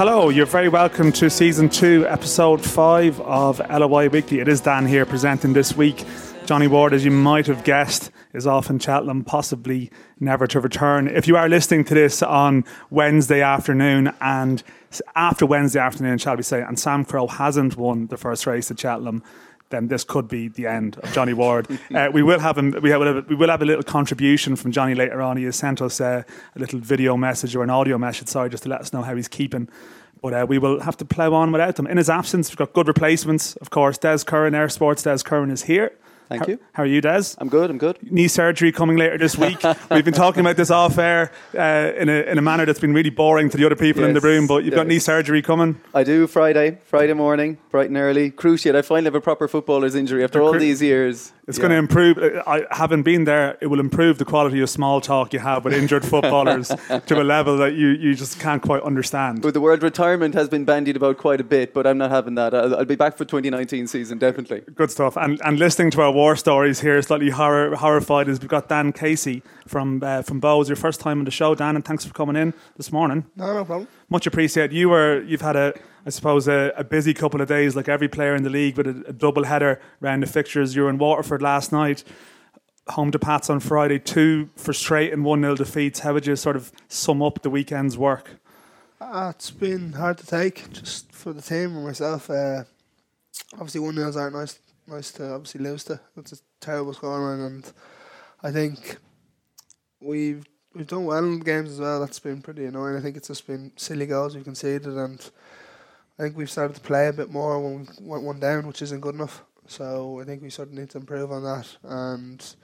Hello, you're very welcome to season two, episode five of LOI Weekly. It is Dan here presenting this week. Johnny Ward, as you might have guessed, is off in Cheltenham, possibly never to return. If you are listening to this on Wednesday afternoon and after Wednesday afternoon, shall we say, and Samcro hasn't won the first race at Cheltenham, then this could be the end of Johnny Ward. uh, we will have him, we, have, we will have a little contribution from Johnny later on. He has sent us uh, a little video message or an audio message, sorry, just to let us know how he's keeping. But uh, we will have to plough on without him. In his absence, we've got good replacements. Of course, Des Curran, Eir Sports Des Curran is here. Thank how, you. How are you, Des? I'm good. I'm good. Knee surgery coming later this week. We've been talking about this off air uh, in, a, in a manner that's been really boring to the other people yes, in the room. But you've yes. got knee surgery coming. I do Friday, Friday morning, bright and early. Cruciate. I finally have a proper footballer's injury after all these years. It's yeah. going to improve. Uh, I haven't been there. It will improve the quality of small talk you have with injured footballers to a level that you, you just can't quite understand. But the word retirement has been bandied about quite a bit, but I'm not having that. I'll, I'll be back for 2019 season, definitely. Good stuff. And, and listening to our war stories here, slightly horror, horrified, is we've got Dan Casey from uh, from Bohs. Your first time on the show, Dan, and thanks for coming in this morning. No, no problem. Much appreciated. You were you've had a I suppose, a, a, busy couple of days, like every player in the league, with a, a double header round the fixtures. You were in Waterford last night, home to Pats on Friday, two frustrating 1 0 defeats. How would you sort of sum up the weekend's work? Uh, it's been hard to take, just for the team and myself. Uh, obviously, 1 0s aren't nice, nice to obviously lose to. It's a terrible scoreline, and I think we've we've done well in games as well. That's been pretty annoying. I think it's just been silly goals we've conceded, and I think we've started to play a bit more when we went one down, which isn't good enough. So I think we sort of need to improve on that, and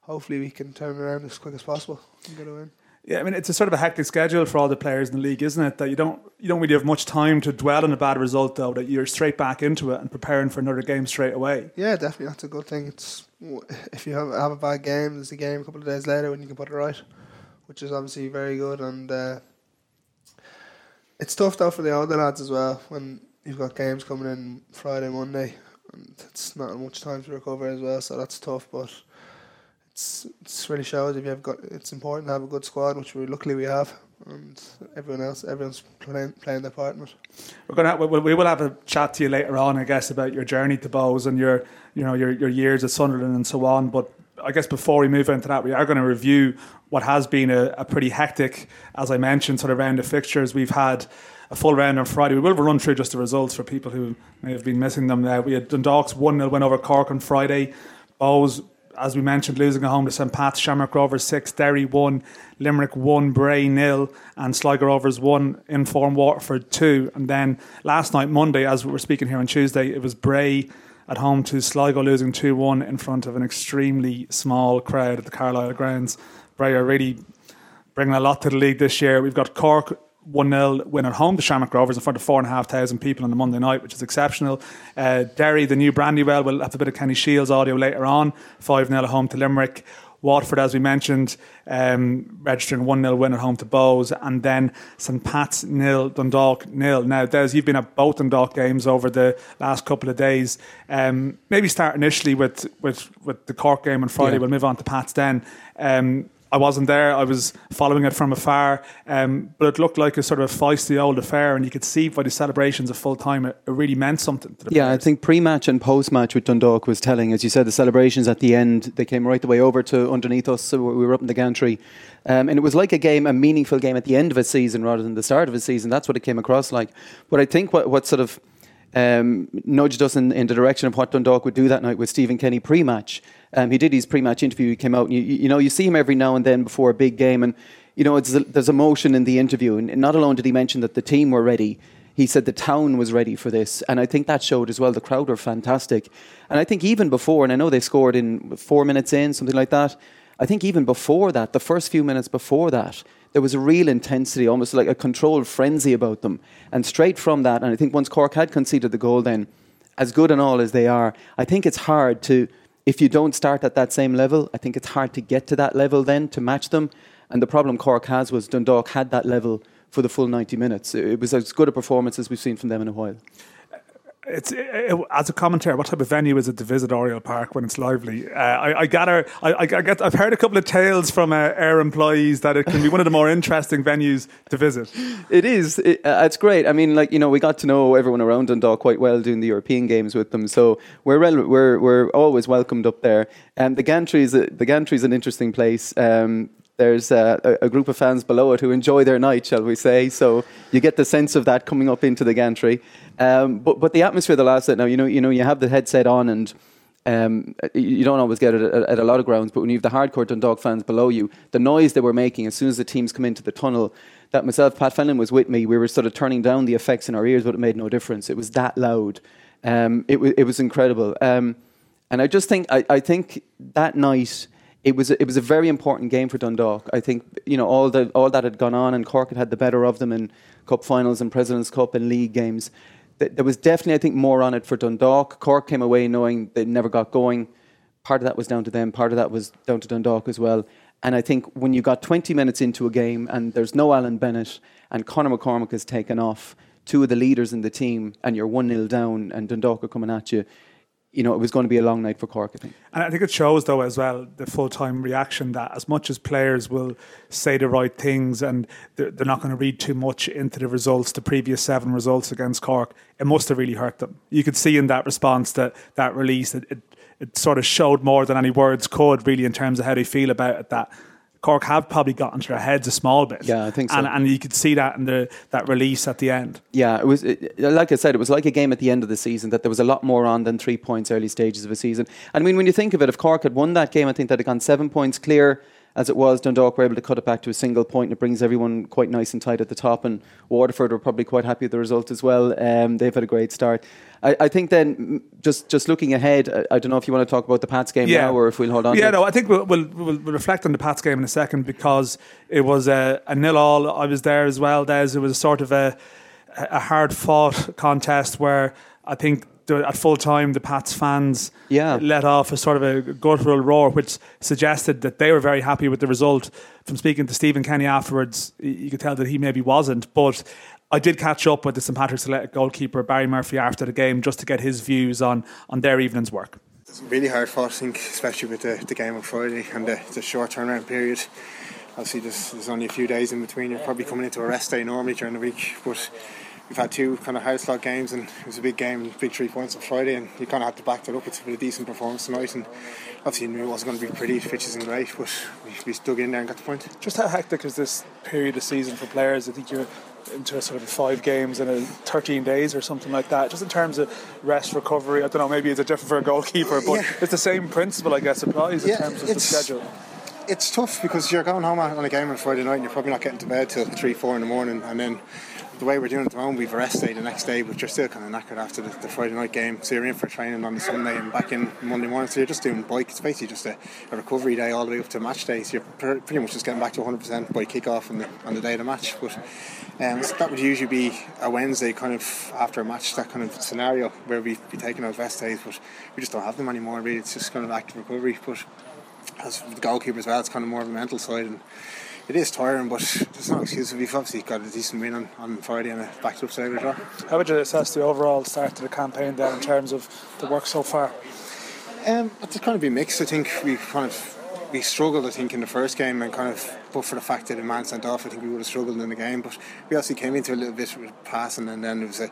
hopefully we can turn around as quick as possible and get a win. Yeah, I mean it's a sort of a hectic schedule for all the players in the league, isn't it? That you don't you don't really have much time to dwell on a bad result, though. That you're straight back into it and preparing for another game straight away. Yeah, definitely, that's a good thing. It's if you have have a bad game, there's a game a couple of days later when you can put it right, which is obviously very good. And uh, it's tough though for the older lads as well when you've got games coming in Friday, Monday, and it's not much time to recover as well. So that's tough, but it's it's really shows if you have got. It's important to have a good squad, which we luckily we have, and everyone else, everyone's playing playing their part. We're gonna we, we will have a chat to you later on, I guess, about your journey to Bohs and your you know your your years at Sunderland and so on, but. I guess before we move into that, we are going to review what has been a, a pretty hectic, as I mentioned, sort of round of fixtures. We've had a full round on Friday. We will run through just the results for people who may have been missing them. Uh, we had Dundalk's 1 0 win over Cork on Friday. Bohs, as we mentioned, losing at home to St. Pat's, Shamrock Rovers 6, Derry 1, Limerick 1, Bray nil, and Sligo Rovers 1, Inform Waterford 2. And then last night, Monday, as we were speaking here on Tuesday, it was Bray at home to Sligo losing 2 1 in front of an extremely small crowd at the Carlisle grounds. Bray are really bringing a lot to the league this year. We've got Cork 1 0 win at home to Shamrock Rovers in front of 4,500 people on the Monday night, which is exceptional. Uh, Derry, the new Brandywell, will have a bit of Kenny Shiels audio later on. 5 0 at home to Limerick. Waterford, as we mentioned, um, registering 1 0 win at home to Bohs, and then St Pat's nil, Dundalk nil. Now, Des, you've been at both Dundalk games over the last couple of days. Um, maybe start initially with, with, with the Cork game on Friday, yeah. we'll move on to Pat's then. Um, I wasn't there. I was following it from afar, um, but it looked like a sort of a feisty old affair, and you could see by the celebrations of full time it, it, really meant something. yeah, players. I think pre-match and post-match with Dundalk was telling. As you said, the celebrations at the end they came right the way over to underneath us. So we were up in the gantry, um, and it was like a game, a meaningful game at the end of a season rather than the start of a season. That's what it came across like. But I think what what sort of um, nudged us in, in the direction of what Dundalk would do that night with Stephen Kenny pre-match. Um, he did his pre-match interview. He came out, and you, you know, you see him every now and then before a big game, and you know, there's emotion in the interview. And not alone did he mention that the team were ready, he said the town was ready for this, and I think that showed as well. The crowd were fantastic, and I think even before, and I know they scored in four minutes in, something like that. I think even before that, the first few minutes before that, there was a real intensity, almost like a controlled frenzy about them. And straight from that, and I think once Cork had conceded the goal, then as good and all as they are, I think it's hard to if you don't start at that same level, I think it's hard to get to that level then to match them. And the problem Cork has was Dundalk had that level for the full 90 minutes. It was as good a performance as we've seen from them in a while. It's it, as a commentator. What type of venue is it to visit Oriel Park when it's lively? Uh, I, I gather I, I, get I've heard a couple of tales from uh, Eir employees that it can be one of the more interesting venues to visit. It is. It, uh, it's great. I mean, like you know, we got to know everyone around Dundalk quite well doing the European games with them, so we're rel- we're we're always welcomed up there. And the gantry is a, the gantry is an interesting place. Um, there's a, a, group of fans below it who enjoy their night, shall we say? So you get the sense of that coming up into the gantry. Um, but but the atmosphere the last night now, you know, you know, you have the headset on and. Um, you don't always get it at, at, a lot of grounds, but when you have the hardcore Dundalk fans below you, the noise they were making as soon as the teams come into the tunnel, that myself, Pat Fenlon was with me, we were sort of turning down the effects in our ears, but it made no difference. It was that loud. Um, it, w- it was incredible. Um, and I just think, I, I think that night, it was it was a very important game for Dundalk. I think you know all the all that had gone on, and Cork had had the better of them in cup finals and Presidents Cup and league games. There was definitely, I think, more on it for Dundalk. Cork came away knowing they never got going. Part of that was down to them. Part of that was down to Dundalk as well. And I think when you got 20 minutes into a game and there's no Alan Bennett and Conor McCormack has taken off, two of the leaders in the team, and you're 1 0 down and Dundalk are coming at you, you know, it was going to be a long night for Cork, I think. And I think it shows, though, as well, the full time reaction that as much as players will say the right things and they're, they're, not going to read too much into the results, the previous seven results against Cork, it must have really hurt them. You could see in that response that that release, it, it, it sort of showed more than any words could, really, in terms of how they feel about it. That Cork have probably gotten to their heads a small bit. Yeah, I think so. And, and you could see that in the that release at the end. Yeah, it was it, like I said, it was like a game at the end of the season that there was a lot more on than three points early stages of a season. And I mean, when you think of it, if Cork had won that game, I think they'd have gone seven points clear as it was, Dundalk were able to cut it back to a single point, and it brings everyone quite nice and tight at the top. And Waterford were probably quite happy with the result as well. Um, they've had a great start. I, I, think then, just just looking ahead, I, I, don't know if you want to talk about the Pats game yeah. now, or if we'll hold on. Yeah, no, I think we'll, we'll, we'll, reflect on the Pats game in a second because it was a, a nil all. I was there as well. Des, it was a sort of a a hard fought contest where I think at full time, the Pats fans yeah. let off a sort of a guttural roar, which suggested that they were very happy with the result. From speaking to Stephen Kenny afterwards, you could tell that he maybe wasn't. But I did catch up with the St Patrick's goalkeeper Barry Murphy after the game just to get his views on on their evening's work. It's really hard for us, I think, especially with the, the game on Friday and the, the short turnaround period. Obviously, there's, there's only a few days in between. You're probably coming into a rest day normally during the week, but we've had two kind of house lot games and it was a big game, big three points on Friday and you kind of had to back that up with a decent performance tonight and obviously knew it wasn't going to be pretty, pitch isn't great but we, we dug in there and got the point. Just how hectic is this period of season for players? I think you're into a sort of five games in a 13 days or something like that just in terms of rest recovery I don't know maybe it's a different for a goalkeeper but yeah. it's the same principle I guess applies in yeah, terms of the schedule it's tough because you're going home on a game on Friday night and you're probably not getting to bed till 3 4 in the morning and then the way we're doing it at the moment, we've a rest day the next day, but you're still kind of knackered after the, the, Friday night game. So you're in for training on the Sunday and back in Monday morning. So you're just doing bike. It's basically just a, a recovery day all the way up to match day. So you're pretty much just getting back to 100% by kick off on the, on the day of the match. But um, so that would usually be a Wednesday, kind of after a match, that kind of scenario where we'd be taking those rest days. But we just don't have them anymore, really. It's just kind of active recovery. But as the goalkeeper as well, it's kind of more of a mental side. and it is tiring, but there's no excuse. We've obviously got a decent win on, on Friday and a backed up side draw. How would you assess the overall start to the campaign then in terms of the work so far? Um, it's kind of been mixed. I think we've kind of we struggled, I think, in the first game, and kind of, but for the fact that a man sent off, I think we would have struggled in the game. But we also came into a little bit with passing, and then there was a,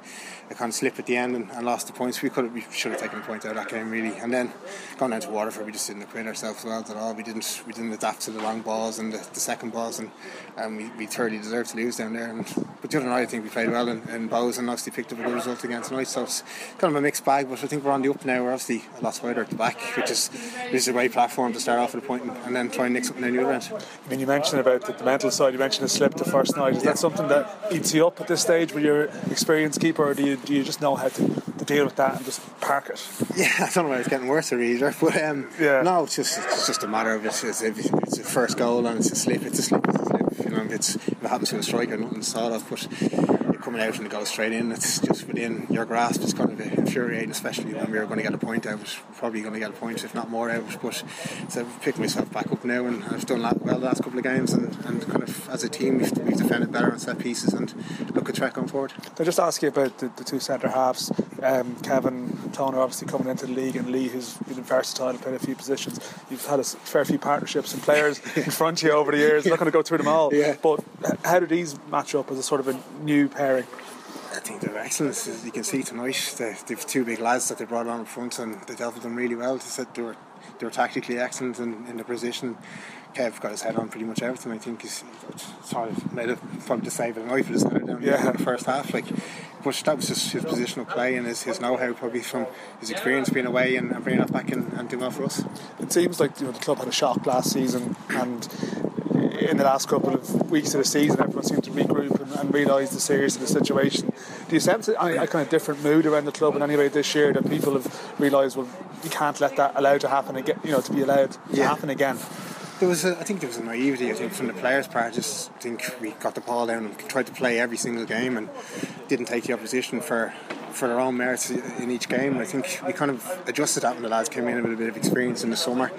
a kind of slip at the end and, and, lost the points. We could have, we should have taken a point out of that game really. And then going down to Waterford, we just didn't acquit ourselves well at all. We didn't we didn't adapt to the long balls and the, the second balls, and, and we, we thoroughly deserved to lose down there. And but the other night, I think we played well in, in Bohs and obviously picked up a good result against tonight. So it's kind of a mixed bag. But I think we're on the up now. We're obviously a lot wider at the back, which is which is a great platform to start off with a point and, and then try and nick something in the other end. I mean, you mentioned about the, the mental side. You mentioned the slip the first night. Is yeah. that something that eats you up at this stage with your experienced keeper, or do you do you just know how to, to deal with that and just park it? Yeah, I don't know whether it's getting worse or easier, but um, yeah. no, it's just it's just a matter of it's, it's, it's a first goal and it's a slip. It's a slip. It's a slip. You know, it's if it happens to a striker, nothing's thought of, but it coming out and it goes straight in. It's just within your grasp. It's kind of infuriating, especially when we are going to get a point out. Probably going to get a point, if not more out. But so I've picked myself back up now, and I've done that well the last couple of games. And, and kind of as a team, we've, we've defended better on set pieces and look at track going forward. I'll just ask you about the, the two centre halves. Um, Kevin Toner obviously coming into the league, and Lee, who's been versatile, played a few positions. You've had a fair few partnerships and players in front of you over the years. Not going to go through them all. Yeah. But how do these match up as a sort of a new pairing? I think they're excellent. As you can see tonight, they, they've two big lads that they brought on front, and they dealt with them really well. They said they were they were tactically excellent in, in the position. Kev got his head on pretty much everything. I think he's sort of made it probably the save of the night for the centre down Yeah. in the first half. Like, but that was just his positional play and his, his know-how, probably from his experience being away and, and bringing that back and, and doing well for us. It seems like you know the club had a shock last season, and in the last couple of weeks of the season, everyone seemed to regroup and, and realise the seriousness of the situation. Do you sense a, a kind of different mood around the club in any way this year that people have realised, well, we can't let that allow to happen again, you know, to be allowed to happen again? There was, a, I think, there was a naivety. I think from the players' part, I just think we got the ball down and tried to play every single game and didn't take the opposition for for their own merits in each game. I think we kind of adjusted that when the lads came in with a bit of experience in the summer,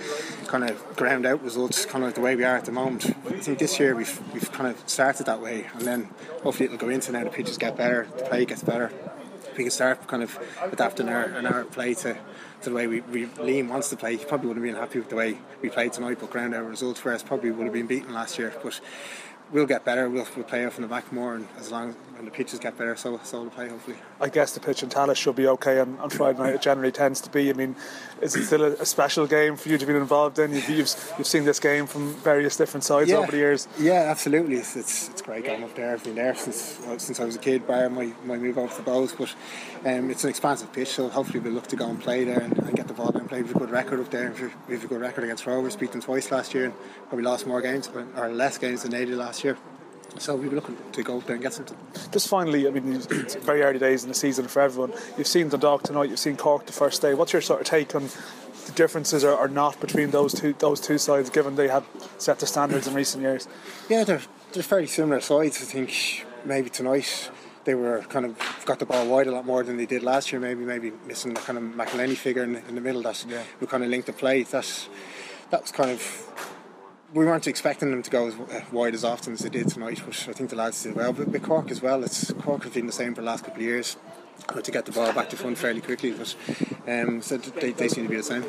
kind of ground out results, kind of like the way we are at the moment. I think this year we've we've kind of started that way, and then hopefully it'll go into now. The pitches get better, the play gets better. We can start kind of adapting our, our play to, to the way we, we Liam wants to play. He probably wouldn't have been happy with the way we played tonight, but ground out results, whereas probably would have been beaten last year. But we'll get better. We'll, we'll play off in the back more, and as long when the pitches get better, so so will the play hopefully. I guess the pitch in Tallaght should be okay on, on Friday night. It generally tends to be. I mean, is it still a, a special game for you to be involved in? You've, you've, you've seen this game from various different sides over the years. Yeah, absolutely. It's, it's, it's great going up there. I've been there since well, since I was a kid, bar my, my move over to the Bohs. But um, it's an expansive pitch, so hopefully we'll look to go and play there and, and get the ball and play. We've a good record up there. We've we've a good record against Rovers, beat them twice last year, and probably lost more games or less games than they did last year. So we'll be looking to go there and get something. Just finally, I mean, it's very early days in the season for everyone. You've seen the Dundalk tonight. You've seen Cork the first day. What's your sort of take on the differences or, or not between those two those two sides, given they have set the standards in recent years? Yeah, they're they're very similar sides. I think maybe tonight they were kind of got the ball wide a lot more than they did last year. Maybe maybe missing the kind of McEleney figure in, in the middle that Yeah. would kind of link the play. That's that was kind of. We weren't expecting them to go as uh, wide as often as they did tonight, but I think the lads did well. But with Cork as well, it's Cork have been the same for the last couple of years. To get the ball back to front fairly quickly, but um, so they, they seem to be the same.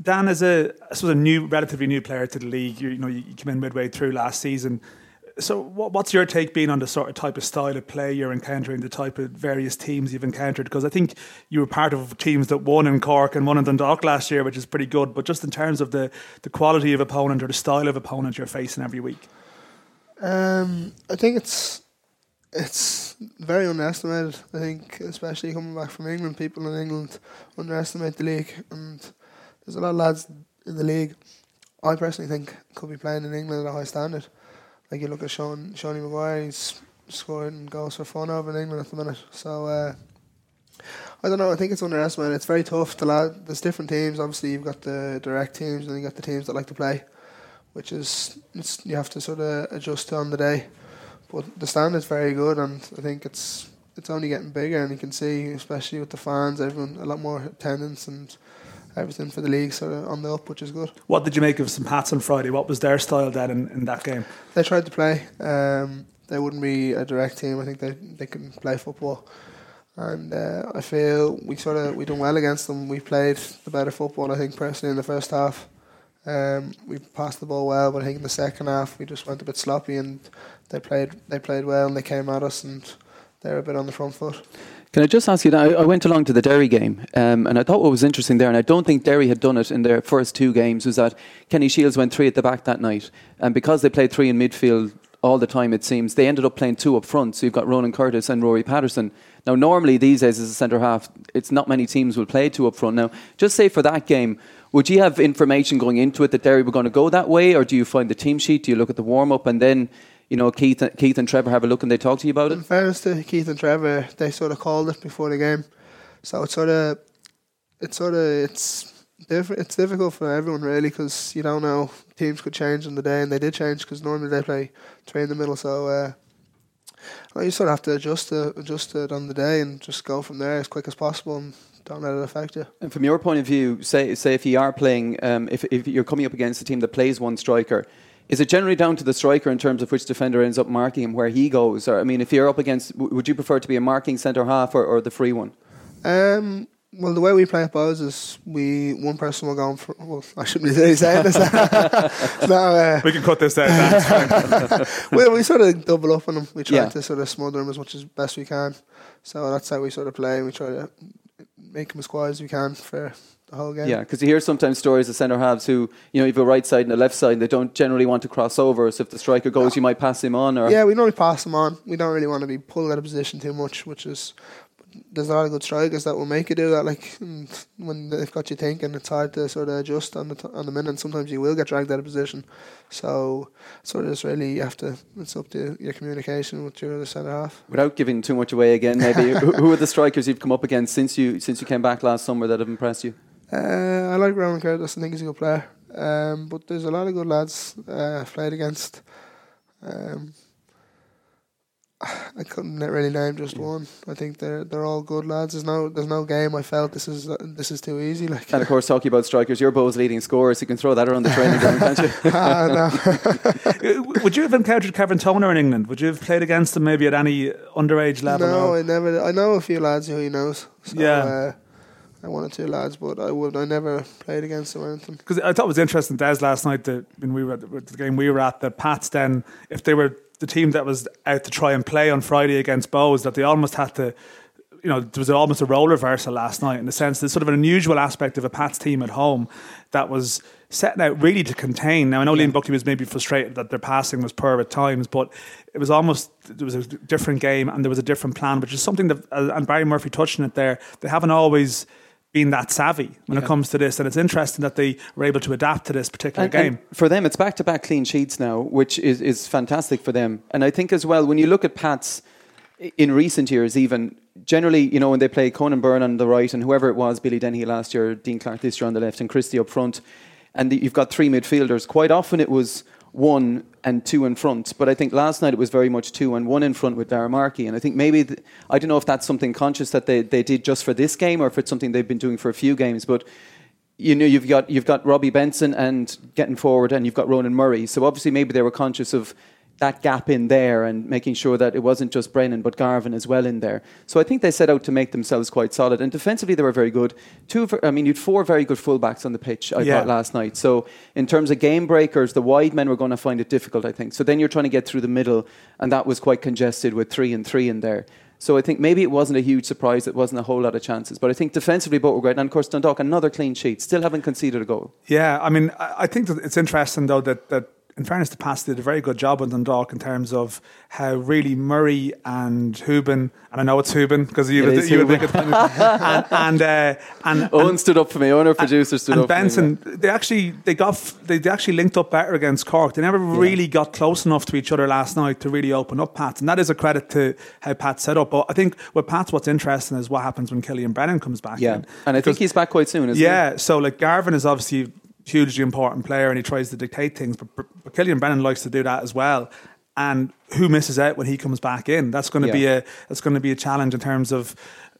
Dan, as a I suppose a new, relatively new player to the league, you, you know, you came in midway through last season. So, what, what's your take been on the sort of type of style of play you're encountering, the type of various teams you've encountered? Because I think you were part of teams that won in Cork and won in Dundalk last year, which is pretty good. But just in terms of the, the quality of opponent or the style of opponent you're facing every week, Um, I think it's it's very underestimated. I think, especially coming back from England, people in England underestimate the league, and there's a lot of lads in the league. I personally think could be playing in England at a high standard. Like you look at Sean Shawnee Maguire, he's scoring goals for fun over in England at the minute. So uh, I don't know. I think it's underestimated. It's very tough. The lad, there's different teams. Obviously, you've got the direct teams, and you got the teams that like to play, which is you have to sort of adjust on the day. But the stand is very good, and I think it's it's only getting bigger, and you can see, especially with the fans, everyone a lot more attendance and everything for the league sort of on the up, which is good. what did you make of St Pat's on Friday? What was their style then in, in that game? They tried to play. Um, they wouldn't be a direct team. I think they they can play football, and uh, I feel we sort of we done well against them. We played the better football. I think personally in the first half. Um, we passed the ball well, but I think in the second half we just went a bit sloppy, and they played they played well, and they came at us, and they were a bit on the front foot. Can I just ask you? I I went along to the Derry game, um, and I thought what was interesting there, and I don't think Derry had done it in their first two games, was that Kenny Shiels went three at the back that night, and because they played three in midfield all the time, it seems they ended up playing two up front. So you've got Ronan Curtis and Rory Patterson. Now, normally these days as a centre half, it's not many teams will play two up front. Now, just say for that game, would you have information going into it that Derry were going to go that way, or do you find the team sheet? Do you look at the warm up and then? You know, Keith, Keith and Trevor have a look and they talk to you about it. In fairness to Keith and Trevor, they sort of called it before the game, so it's sort of, it's sort of it's different. It's difficult for everyone really because you don't know teams could change on the day, and they did change because normally they play three in the middle. So uh, you sort of have to adjust to adjust it on the day and just go from there as quick as possible and don't let it affect you. And from your point of view, say say if you are playing, um, if if you're coming up against a team that plays one striker, is it generally down to the striker in terms of which defender ends up marking him where he goes? Or I mean, if you're up against, would you prefer to be a marking centre half or, or the free one? Um, well, the way we play at Bohs is we one person will go on for. Well, I shouldn't be really saying this. no, uh, We can cut this out. That's we, we sort of double up on them. We try Yeah. to sort of smother them as much as best we can. So that's how we sort of play. We try to make them as quiet as we can for the whole game. Yeah, because you hear sometimes stories of centre halves who, you know, you've a right side and a left side, and they don't generally want to cross over. So if the striker goes, you might pass him on. Or Yeah, we normally pass them on. We don't really want to be pulled out of position too much, which is there's a lot of good strikers that will make you do that. Like when they've got you thinking, it's hard to sort of adjust on the t- on the minute. And sometimes you will get dragged out of position. So sort of just really you have to. It's up to your communication with your other centre half. without giving too much away again, maybe who, who are the strikers you've come up against since you since you came back last summer that have impressed you? Uh, I like Ronan Curtis. I think he's a good player. Um, but there's a lot of good lads uh, I've played against. Um, I couldn't really name just one. I think they're they're all good lads. There's no there's no game I felt this is uh, this is too easy. Like And of course, talking about strikers, you're Bohs' leading scorer, so you can throw that around the training ground, can't you? Ah, no, Would you have encountered Kevin Toner in England? Would you have played against him maybe at any underage level? no, or- I never. I know a few lads who he knows. So, Yeah. uh, I one or two lads, but I would. I never played against them or anything. Because I thought it was interesting, Des, last night that when we were at the, the game we were at, the Pats then, if they were the team that was out to try and play on Friday against Bohs, that they almost had to, you know, there was almost a role reversal last night in the sense there's sort of an unusual aspect of a Pats team at home that was setting out really to contain. Now, I know Liam Buckley was maybe frustrated that their passing was poor at times, but it was almost, there was a different game and there was a different plan, which is something that, uh, and Barry Murphy touched on it there, they haven't always been that savvy when it comes to this. And it's interesting that they were able to adapt to this particular And- game. and for them, it's back to back clean sheets now, which is, is fantastic for them. And I think as well, when you look at Pats in recent years, even generally, you know, when they play Conan Byrne on the right and whoever it was, Billy Dennehy last year, Dean Clarke this year on the left, and Christie up front, and the, you've got three midfielders, quite often it was one and two in front. But I think last night it was very much two and one in front with Dara And I think maybe, th- I don't know if that's something conscious that they, they did just for this game or if it's something they've been doing for a few games. But you know you've got you've got Robbie Benson and getting forward, and you've got Ronan Murray. So obviously maybe they were conscious of that gap in there and making sure that it wasn't just Brennan but Garvin as well in there. So I think they set out to make themselves quite solid. And defensively they were very good. Two, I mean, you'd four very good fullbacks on the pitch. I Yeah. thought last night. So in terms of game breakers, the wide men were going to find it difficult. I think. So then you're trying to get through the middle, and that was quite congested with three and three in there. So I think maybe it wasn't a huge surprise. It wasn't a whole lot of chances, but I think defensively both were great. And of course Dundalk another clean sheet, still haven't conceded a goal. Yeah, I mean, I I think that it's interesting though that that in fairness to Pats did a very good job with Dundalk in terms of how really Murray and Hubin, and I know it's Hubin because you would you would think and and uh, and, Owen and stood up for me. Owen, our producer, stood and up. for me, Benson, they actually they got f- they, they actually linked up better against Cork. They never really got close enough to each other last night to really open up Pats, and that is a credit to how Pat set up. But I think with Pats, what's interesting is what happens when Killian Brennan comes back. Yeah, in. and I think he's back quite soon. Isn't yeah, so like Garvin is obviously hugely important player and he tries to dictate things, but, but Killian Brennan likes to do that as well. And who misses out when he comes back in? That's going to be a that's going to be a challenge in terms of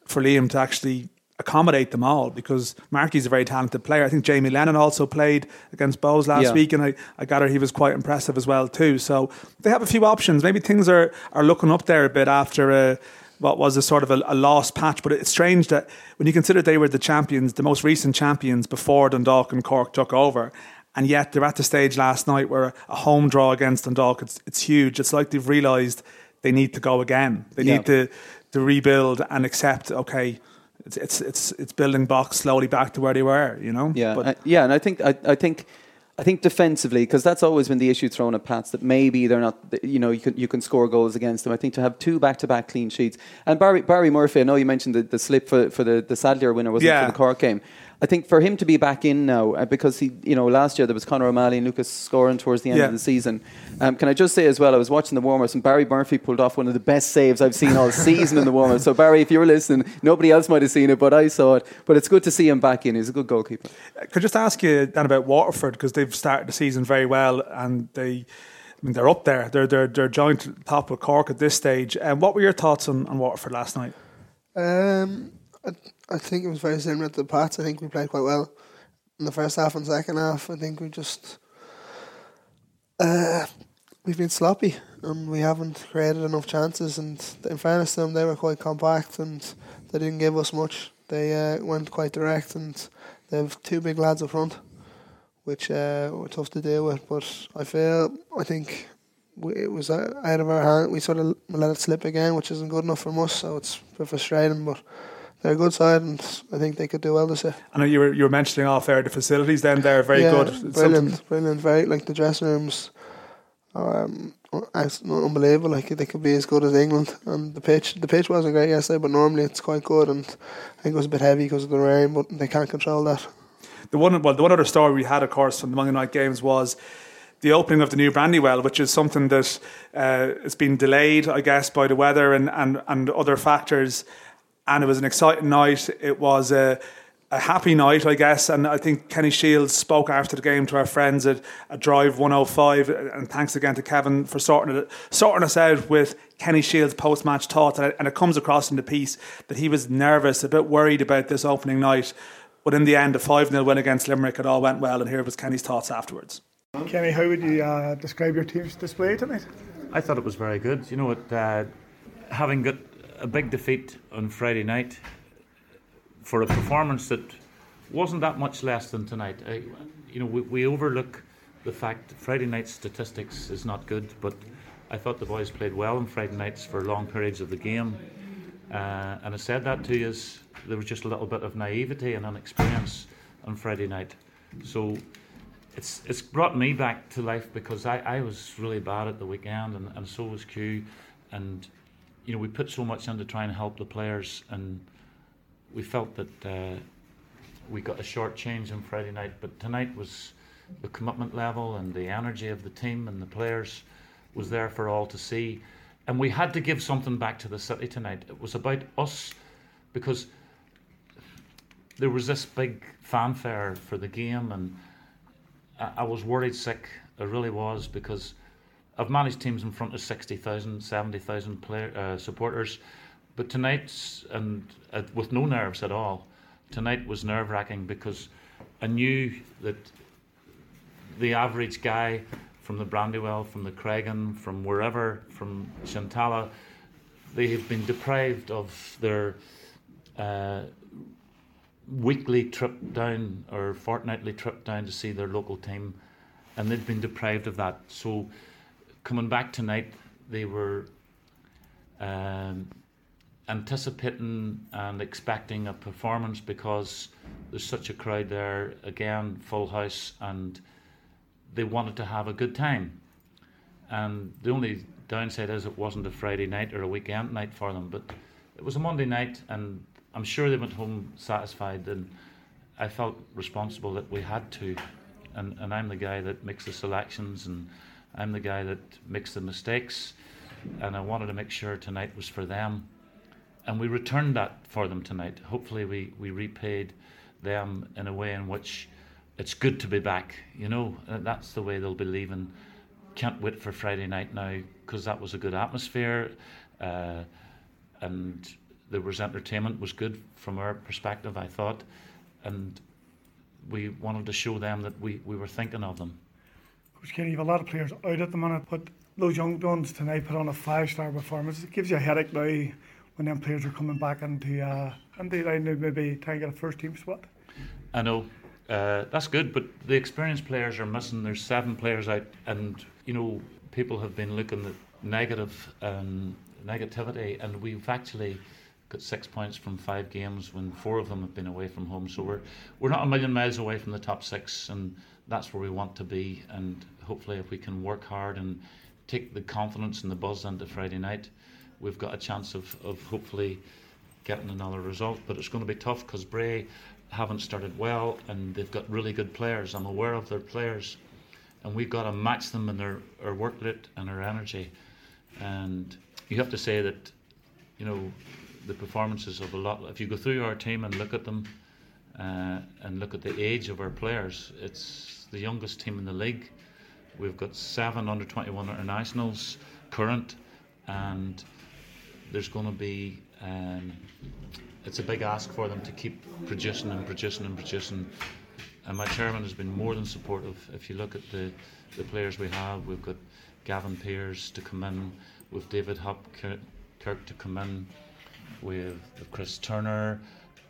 for Liam to actually accommodate them all because Markey's a very talented player. I think Jamie Lennon also played against Bohs last Yeah. week, and I, I gather he was quite impressive as well too. So they have a few options. Maybe things are are looking up there a bit after a what was a sort of a, a lost patch. But it's strange that when you consider they were the champions, the most recent champions before Dundalk and Cork took over. And yet they're at the stage last night where a home draw against Dundalk, it's, it's huge. It's like they've realised they need to go again. They Yeah. need to, to rebuild and accept, okay, it's, it's, it's, it's building blocks slowly back to where they were, you know? Yeah, But yeah, and I think I, I think I think defensively because that's always been the issue thrown at Pats that maybe they're not you know you can you can score goals against them. I think to have two back to back clean sheets and Barry Barry Murphy. I know you mentioned the, the slip for for the the Sadlier winner was Yeah. for the Cork game. I think for him to be back in now uh, because he you know last year there was Conor O'Malley and Lucas scoring towards the end Yeah. of the season. Um, can I just say as well I was watching the warm ups and Barry Murphy pulled off one of the best saves I've seen all season in the warm ups. So Barry, if you were listening, nobody else might have seen it, but I saw it. But it's good to see him back in. He's a good goalkeeper. could I just ask you then about Waterford because they've started the season very well and they. I mean, they're up there. They're they're they're joint top with Cork at this stage. And what were your thoughts on, on Waterford last night? Um, I, think it was very similar to the Pats. I think we played quite well in the first half and second half. I think we just uh, we've been sloppy and we haven't created enough chances. And in fairness to them, they were quite compact and they didn't give us much. they uh, went quite direct and they have two big lads up front, which uh, were tough to deal with. But I feel I think it was out of our hand. We sort of let it slip again, which isn't good enough for us. So it's bit frustrating, but they're a good side, and I think they could do well this year. I know you were you were mentioning off there the facilities. Then they're very yeah, good. Brilliant, something- brilliant. Very like the dressing rooms. Um, it's not unbelievable. Like they could be as good as England, and the pitch. The pitch wasn't great yesterday, but normally it's quite good. And I think it was a bit heavy because of the rain, but they can't control that. The one, well, the one other story we had, of course, from the Monday night games was the opening of the new Brandywell, which is something that uh, has been delayed, I guess, by the weather and, and, and other factors. And it was an exciting night. It was a, a happy night, I guess. And I think Kenny Shiels spoke after the game to our friends at, at Drive 105. And thanks again to Kevin for sorting it, sorting us out with Kenny Shiels' post match thoughts. And it, and it comes across in the piece that he was nervous, a bit worried about this opening night. But in the end, a 5 0 win against Limerick, it all went well. And here was Kenny's thoughts afterwards. Kenny, how would you uh, describe your team's display tonight? I thought it was very good. You know, it, uh, having got a big defeat on Friday night for a performance that wasn't that much less than tonight. I, you know, we, we overlook the fact Friday night statistics is not good, but I thought the boys played well on Friday nights for long periods of the game. Uh, and I said that to you, is there was just a little bit of naivety and inexperience on Friday night. So it's it's brought me back to life because I, I was really bad at the weekend and, and so was Q and you know we put so much in to try and help the players and we felt that uh, we got a short change on Friday night but tonight was the commitment level and the energy of the team and the players was there for all to see and we had to give something back to the city tonight it was about us because there was this big fanfare for the game and I, I was worried sick. I really was because I've managed teams in front of 60,000, 70,000 player, uh, supporters. But tonight's, and uh, with no nerves at all, tonight was nerve wracking because I knew that the average guy from the Brandywell, from the Creggan, from wherever, from Shantallow, they have been deprived of their uh, weekly trip down or fortnightly trip down to see their local team, and they've been deprived of that. So, coming back tonight, they were um, anticipating and expecting a performance because there's such a crowd there. Again, full house, and they wanted to have a good time. And the only downside is it wasn't a Friday night or a weekend night for them, but it was a Monday night, and I'm sure they went home satisfied, and I felt responsible that we had to. And, and I'm the guy that makes the selections, and I'm the guy that makes the mistakes, and I wanted to make sure tonight was for them. And we returned that for them tonight. Hopefully, we, we repaid them in a way in which it's good to be back. You know, that's the way they'll be leaving. Can't wait for Friday night now because that was a good atmosphere. Uh, and there was entertainment was good from our perspective I thought and we wanted to show them that we, we were thinking of them You have a lot of players out at the minute, but those young ones tonight put on a five star performance. It gives you a headache now when them players are coming back into uh, line to maybe try and get a first team spot. I know uh, that's good but the experienced players are missing there's seven players out and you know people have been looking at negative um, negativity and we've actually got six points from five games when four of them have been away from home. So we're we're not a million miles away from the top six, and that's where we want to be. And hopefully, if we can work hard and take the confidence and the buzz into Friday night, we've got a chance of, of hopefully getting another result. But it's going to be tough because Bray haven't started well, and they've got really good players. I'm aware of their players, and we've got to match them in their, their work rate and their energy. And you have to say that, you know, the performances of a lot. If you go through our team and look at them, uh, and look at the age of our players, it's the youngest team in the league. We've got seven under 21 internationals current, and there's going to be. Um, it's a big ask for them to keep producing and producing and producing. And my chairman has been more than supportive. If you look at the, the players we have, we've got Gavin Peers to come in, with David Hopkirk to come in, with Chris Turner,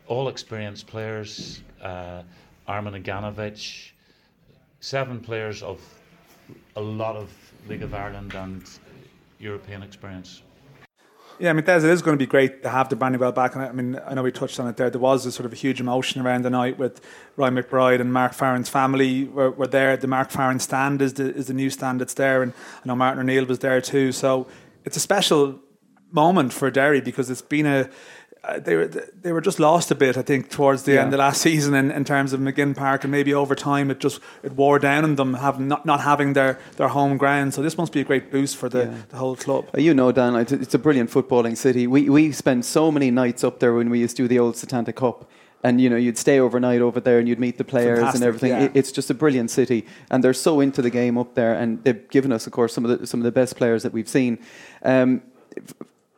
all experienced players. Uh, Armin Aganovic, seven players of a lot of League of Ireland and European experience. Yeah, I mean, Des, it is going to be great to have the Brandywell back. And I mean, I know we touched on it there. There was a sort of a huge emotion around the night with Ryan McBride and Mark Farren's family were, were there. The Mark Farren stand is the, is the new stand that's there. And I know Martin O'Neill was there too. So it's a special moment for Derry because it's been a they were they were just lost a bit, I think, towards the Yeah. end of last season in, in terms of Maginn Park, and maybe over time it just it wore down on them having not, not having their, their home ground. So this must be a great boost for the, Yeah. the whole club. Uh, You know, Dan, it's it's a brilliant footballing city. We we spent so many nights up there when we used to do the old Setanta Cup. And you know, you'd stay overnight over there, and you'd meet the players Fantastic, and everything. yeah. It's just a brilliant city, and they're so into the game up there. And they've given us, of course, some of the some of the best players that we've seen. Um,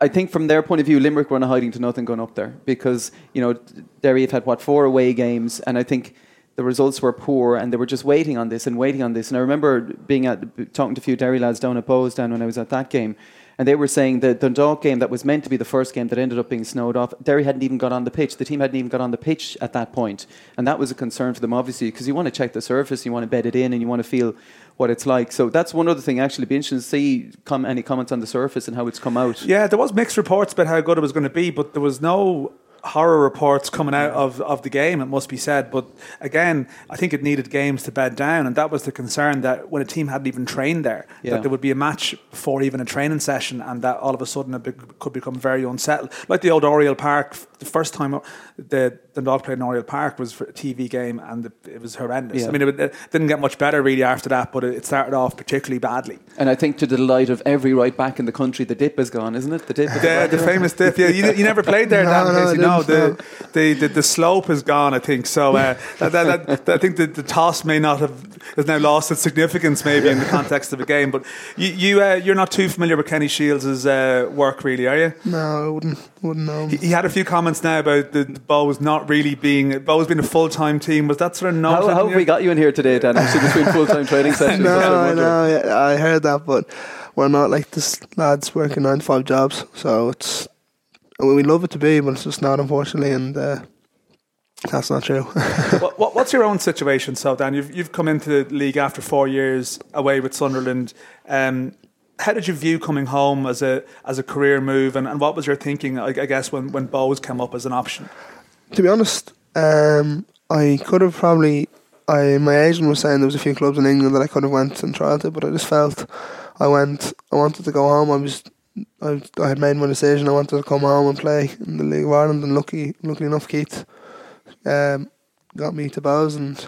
I think from their point of view, Limerick were on a hiding to nothing going up there because you know Derry have had what four away games, and I think the results were poor, and they were just waiting on this and waiting on this. And I remember being at talking to a few Derry lads down at Bohs down when I was at that game, and they were saying the Dundalk game that was meant to be the first game that ended up being snowed off, Derry hadn't even got on the pitch. The team hadn't even got on the pitch at that point, and that was a concern for them, obviously, because you want to check the surface, you want to bed it in, and you want to feel what it's like. So that's one other thing. Actually, be interesting to see com- any comments on the surface and how it's come out. Yeah, there was mixed reports about how good it was going to be, but there was no horror reports coming out of, of the game, it must be said. But again, I think it needed games to bed down, and that was the concern that when a team hadn't even trained there, Yeah. that there would be a match before even a training session, and that all of a sudden it bec- could become very unsettled. Like the old Oriel Park, the first time the Dundalk played in Oriel Park was for a TV game, and it, it was horrendous. Yeah. I mean, it, it didn't get much better really after that, but it, it started off particularly badly. And I think to the delight of every right back in the country, the dip is gone, isn't it? The dip. is The, the famous dip. Yeah, you, you never played there, No, Dan. in no, case I you know the, the, the the slope is gone. I think so. Uh, that, that, that, I think the, the toss may not have has now lost its significance, maybe in the context of a game. But you you uh, you're not too familiar with Kenny Shiels' uh, work, really, are you? No, I wouldn't wouldn't know. He, he had a few comments now about the, the was not really being Bohs being a full time team. Was that sort of How, noted? how have we got you in here today, Dan? Actually, between full time training sessions. no, That's I'm I wondering. know. Yeah, I heard that, but we're not like this lads working nine to five jobs. So it's well, we love it to be, but it's just not, unfortunately, and uh, that's not true. what, what, what's your own situation, so Dan? You've you've come into the league after four years away with Sunderland. Um, how did you view coming home as a as a career move, and, and what was your thinking? I, I guess when when Bohs came up as an option. To be honest, um, I could have probably. I my agent was saying there was a few clubs in England that I could have went and tried to, but I just felt I went. I wanted to go home. I was. I, I had made my decision. I wanted to come home and play in the League of Ireland, and lucky, luckily enough, Keith um, got me to Bohs, and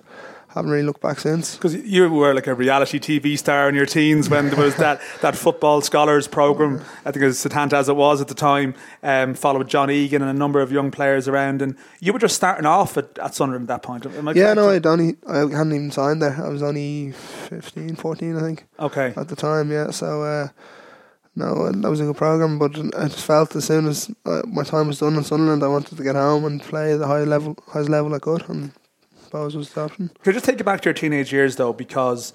haven't really looked back since. Because you were like a reality TV star in your teens when there was that, that football scholars program. I think it was Setanta as it was at the time. Um, followed John Egan and a number of young players around, and you were just starting off at, at Sunderland at that point. Yeah, no, I'd only I hadn't even signed there. I was only 15, 14, I think. Okay. at the time. Yeah, so uh, no, that was a good program. But I just felt as soon as uh, my time was done in Sunderland, I wanted to get home and play the high level, highest level I could, and Bohs was the option. Could just take you back to your teenage years, though, because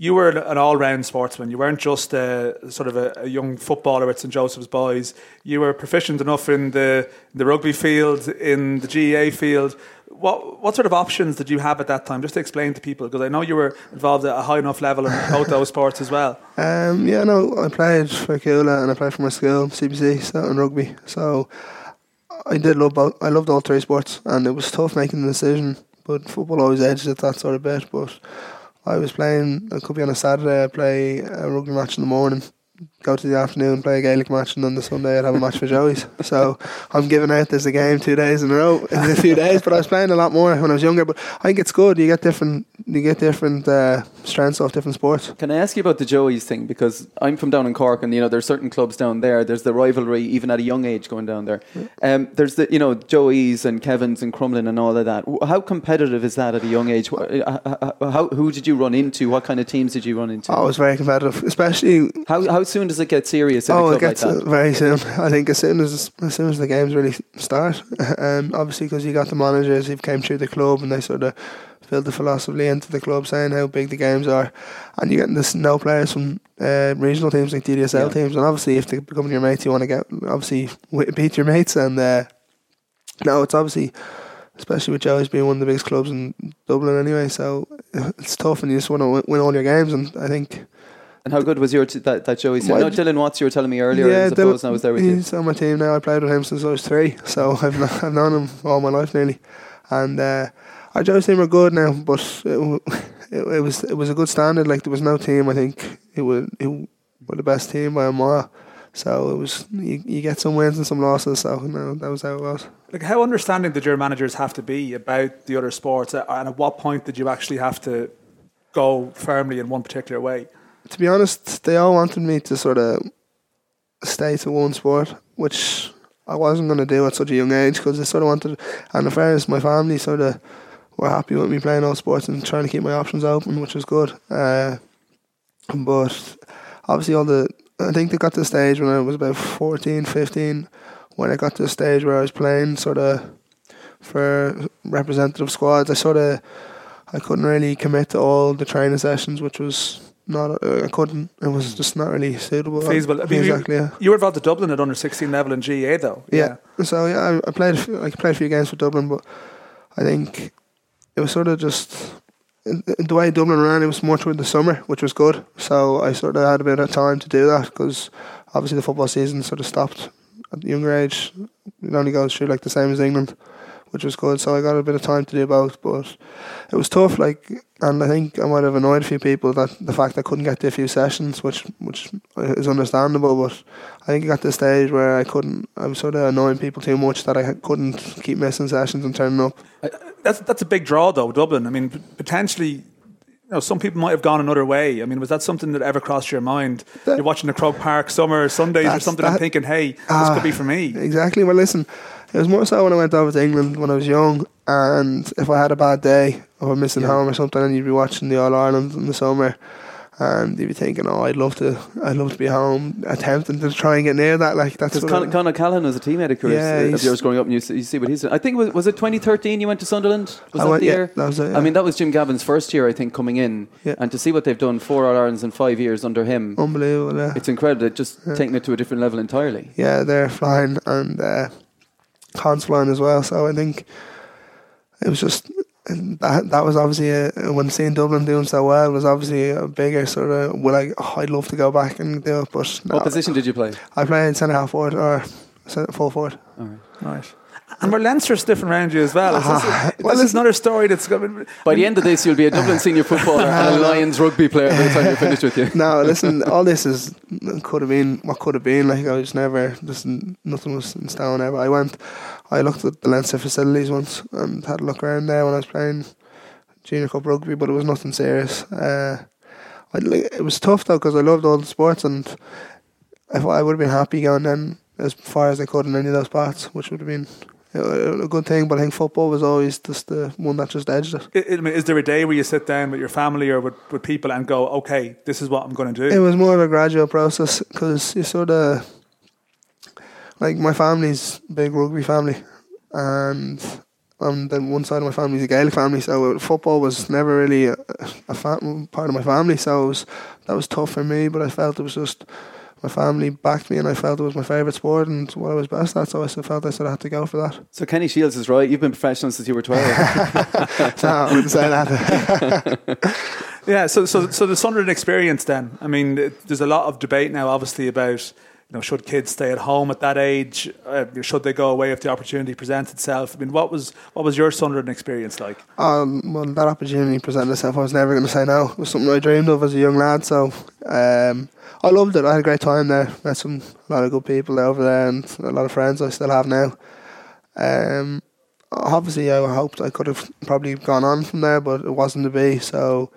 you were an all-round sportsman. You weren't just a sort of a, a young footballer at St Joseph's Boys. You were proficient enough in the the rugby field, in the GAA field. What what sort of options did you have at that time? Just to explain to people, because I know you were involved at a high enough level in both those sports as well. Um, yeah, no, I played for Cuala and I played for my school, CBC, so and rugby. So I did love both. I loved all three sports, and it was tough making the decision. But football always edges it that sort of bit. But I was playing. It could be on a Saturday. I play a rugby match in the morning. Go to the afternoon, play a Gaelic match, and on the Sunday I'd have a match for Joey's. So I'm giving out there's a game two days in a row in a few days. But I was playing a lot more when I was younger. But I think it's good. You get different, you get different uh, strengths off different sports. Can I ask you about the Joey's thing? Because I'm from down in Cork, and you know there's certain clubs down there. There's the rivalry, even at a young age, going down there. Um, there's the you know Joey's and Kevin's and Crumlin and all of that. How competitive is that at a young age? Wh- uh, uh, uh, How, who did you run into? What kind of teams did you run into? Oh, it was very competitive, especially How how soon does it get serious oh, club it gets like uh, very soon. I think as soon as as soon as the games really start, um, obviously because you got the managers who've came through the club and they sort of build the philosophy into the club, saying how big the games are, and you're getting this no players from uh, regional teams like DDSL Yeah. teams, and obviously if they become your mates, you want to get obviously beat your mates and. Uh, no, it's obviously, especially with Joey's being one of the biggest clubs in Dublin anyway. So it's tough, and you just want to win all your games. And I think And how good was your t- that, that Joey? My- no, Dylan Watts, you were telling me earlier. I Yeah, suppose Dylan- I was there with you. he's on my team now. I played with him since I was three, so I've kn- I've known him all my life nearly. And uh, our Joe's team are good now, but it, w- it, it was it was a good standard. Like there was no team. I think it was it were the best team by a mile. So it was you, you get some wins and some losses. So no, that was how it was. Like, how understanding did your managers have to be about the other sports, Uh, and at what point did you actually have to go firmly in one particular way? To be honest, they all wanted me to sort of stay to one sport, which I wasn't going to do at such a young age because they sort of wanted. And in fairness, my family sort of were happy with me playing all sports and trying to keep my options open, which was good. Uh, but obviously, all the I think they got to the stage when I was about 14, 15, when I got to the stage where I was playing sort of for representative squads. I sort of I couldn't really commit to all the training sessions, which was not. Uh, I couldn't. It was just not really suitable. Feasible. I mean, exactly. You, Yeah. you were involved at Dublin at under 16 level in GAA, though. Yeah. So yeah, I, I played. a few- I played a few games for Dublin, but I think it was sort of just the way Dublin ran. It was more toward the summer, which was good. So I sort of had a bit of time to do that because obviously the football season sort of stopped at the younger age. It only goes through like the same as England, which was good. So I got a bit of time to do both, but it was tough. Like, and I think I might have annoyed a few people that the fact I couldn't get to a few sessions, which which is understandable. But I think it got to the stage where I couldn't. I was sort of annoying people too much that I couldn't keep missing sessions and turning up. That's that's a big draw, though, Dublin. I mean, potentially, you know, some people might have gone another way. I mean, was that something that ever crossed your mind? That- You're watching the Croke Park summer Sundays or something and that- thinking, hey, this Ah, could be for me. Exactly. Well, listen, it was more so when I went over to England when I was young, and if I had a bad day or missing home or something, and you'd be watching the All Ireland in the summer, and you'd be thinking, "Oh, I'd love to, I'd love to be home," attempting to try and get near that. Like that's Con- I- Con O'Callaghan was a teammate of yours, Yeah, uh, of yours growing up, and you see, you see what he's doing. I think, was, was it 2013 you went to Sunderland? Was I that went- the yeah, year? that was it, I mean, that was Jim Gavin's first year, I think, coming in. Yeah. And to see what they've done, four All Irelands in five years under him, unbelievable. Yeah. it's incredible. Just taking it to a different level entirely. yeah, they're flying and uh, Hans flying as well. So I think it was just that that was obviously a, when seeing Dublin doing so well was obviously a bigger sort of well, like oh, I'd love to go back and do it, but What no, position did you play? I played centre half forward or centre, full forward. All right. Right. And were Leinster different around you as well? Is Ah, this, well, this is another story that's going By the end of this, you'll be a Dublin senior footballer and a Lions rugby player by the time you're finished with you. No, listen, all this is could have been what could have been. Like I was never just nothing was in stone ever. I went, I looked at the Leinster facilities once and had a look around there when I was playing junior cup rugby, but it was nothing serious. Uh, I, it was tough though because I loved all the sports and if I would have been happy going then as far as I could in any of those spots, which would have been a, a good thing. But I think football was always just the one that just edged it. I I mean, is there a day where you sit down with your family or with, with people and go, okay, this is what I'm going to do? It was more of a gradual process because you sort of like my family's a big rugby family, and on the one side of my family is a Gaelic family, so football was never really a, a fa- part of my family. So it was that was tough for me, but I felt it was just my family backed me, and I felt it was my favourite sport and what I was best at. So I felt I sort of had to go for that. So Kenny Shiels is right. You've been professional since you were 12. no, I wouldn't say that. Yeah, so, so, so the Sunderland experience then, I mean, there's a lot of debate now, obviously, about, you know, should kids stay at home at that age? Uh, should they go away if the opportunity presents itself? I mean, what was what was your Sunderland experience like? Um, well, that opportunity presented itself. I was never going to say no. It was something I dreamed of as a young lad. So um, I loved it. I had a great time there. Met some a lot of good people over there, and a lot of friends I still have now. Um, obviously, I hoped I could have probably gone on from there, but it wasn't to be. So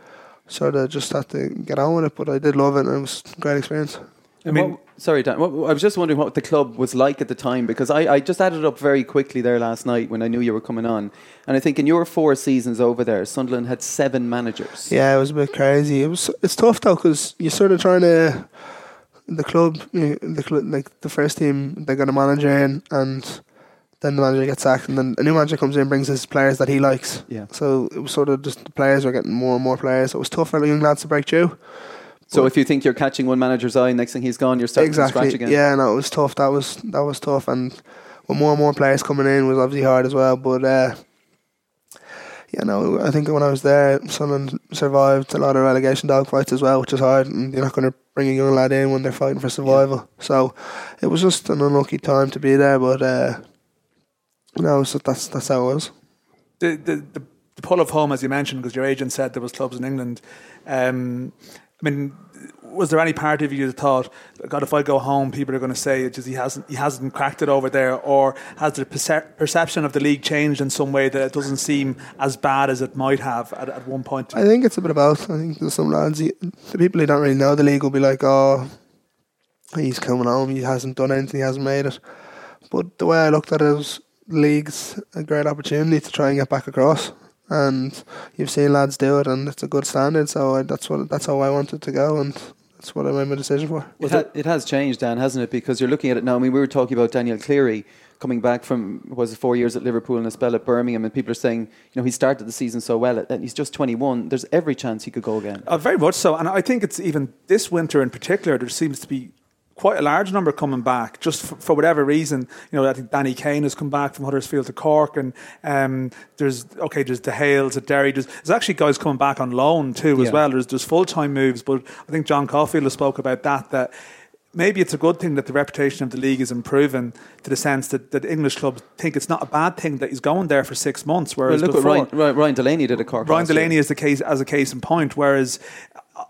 sort of just had to get on with it. But I did love it, and it was a great experience. I mean, What- sorry, Dan. I was just wondering what the club was like at the time because I, I just added up very quickly there last night when I knew you were coming on. And I think in your four seasons over there, Sunderland had seven managers. Yeah, it was a bit crazy. It was. It's tough though because you're sort of trying to. The club, you know, the club, like the first team, they got a manager in, and then the manager gets sacked, and then a new manager comes in, brings his players that he likes. Yeah. So it was sort of just the players were getting more and more players. It was tough for the young lads to break through. So if you think you're catching one manager's eye, next thing he's gone, you're starting from exactly. scratch again. Yeah, no, it was tough. That was that was tough, and with more and more players coming in was obviously hard as well. But uh, yeah, no, I think when I was there, Sunderland survived a lot of relegation dogfights as well, which is hard. And you're not going to bring a young lad in when they're fighting for survival. Yeah. So it was just an unlucky time to be there, but uh, no, so that's that's how it was. The the the, the pull of home, as you mentioned, because your agent said there was clubs in England. Um, I mean, was there any part of you that thought, God, if I go home, people are going to say just he hasn't he hasn't cracked it over there, or has the perce- perception of the league changed in some way that it doesn't seem as bad as it might have at, at one point? I think it's a bit both. I think there's some lads, the people who don't really know the league will be like, oh, he's coming home, he hasn't done anything, he hasn't made it. But the way I looked at it was, league's a great opportunity to try and get back across and you've seen lads do it, and it's a good standard. So I, that's what that's how I wanted to go, and that's what I made my decision for. It, ha- it, has changed, Dan, hasn't it? Because you're looking at it now. I mean, we were talking about Daniel Cleary coming back from was it four years at Liverpool and a spell at Birmingham, and people are saying, you know, he started the season so well, and he's just 21. There's every chance he could go again. Uh, very much so, and I think it's even this winter in particular. There seems to be quite a large number coming back just for, for, whatever reason. You know, I think Danny Kane has come back from Huddersfield to Cork, and um, there's okay, there's the Hales at Derry. There's, there's, actually guys coming back on loan too as yeah. well. There's there's full time moves, but I think John Caulfield has spoke about that that. Maybe it's a good thing that the reputation of the league is improving to the sense that, that English clubs think it's not a bad thing that he's going there for six months. Whereas well, look before, what Ryan, Ryan Delaney did at Cork. Ryan Delaney year. is the case as a case in point. Whereas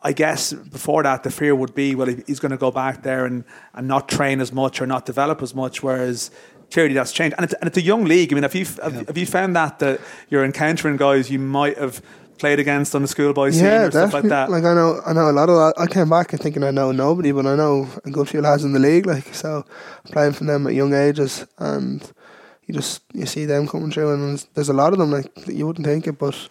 I guess before that, the fear would be, well, he's going to go back there and, and not train as much or not develop as much, whereas clearly that's changed. And it's, and it's a young league. I mean, have you, have, yeah. have you found that, that you're encountering guys you might have played against on the schoolboy scene yeah, or stuff like that? Like, I know, I know a lot of I came back and thinking I know nobody, but I know a good few lads in the league, like, so playing for them at young ages and you just, you see them coming through and there's, there's a lot of them, like, you wouldn't think it, but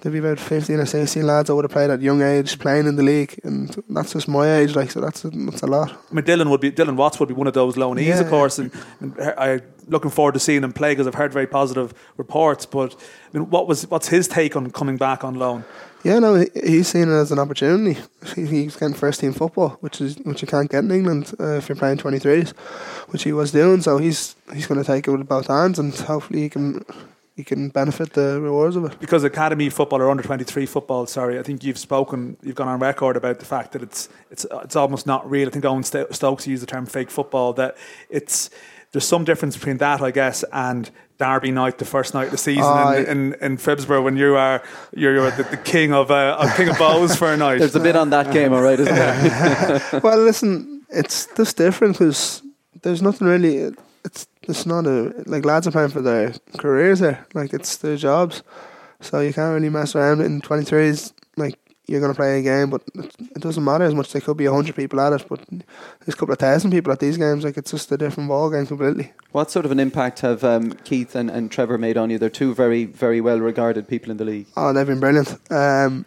there'd be about 15 or 16 lads I would have played at young age playing in the league and that's just my age like so that's a, that's a lot. I mean Dylan would be Dylan Watts would be one of those loanees yeah. of course and, and I looking forward to seeing him play because I've heard very positive reports but I mean what was what's his take on coming back on loan? Yeah no he's seen it as an opportunity. He's getting first team football which is which you can't get in England uh, if you're playing 23s which he was doing so he's he's going to take it with both hands and hopefully he can he can benefit the rewards of it. Because academy football or under twenty three football, sorry, I think you've spoken, you've gone on record about the fact that it's it's it's almost not real. I think Eoghan Stokes used the term fake football. That it's there's some difference between that, I guess, and Derby night, the first night of the season uh, in, in, in Phibsborough when you are you're, you're the, the, king of uh, king of Bohs for a night. There's a bit on that game, all right, isn't there? well, listen, it's just different because there's nothing really. It's it's not a like lads are playing for their careers there. Like it's their jobs, so you can't really mess around. In twenty threes, like you're going to play a game, but it doesn't matter as much. There could be hundred people at it, but there's a couple of thousand people at these games. Like it's just a different ball game completely. What sort of an impact have um, Keith and, and Trevor made on you? They're two very very well regarded people in the league. Oh, they've been brilliant. Um,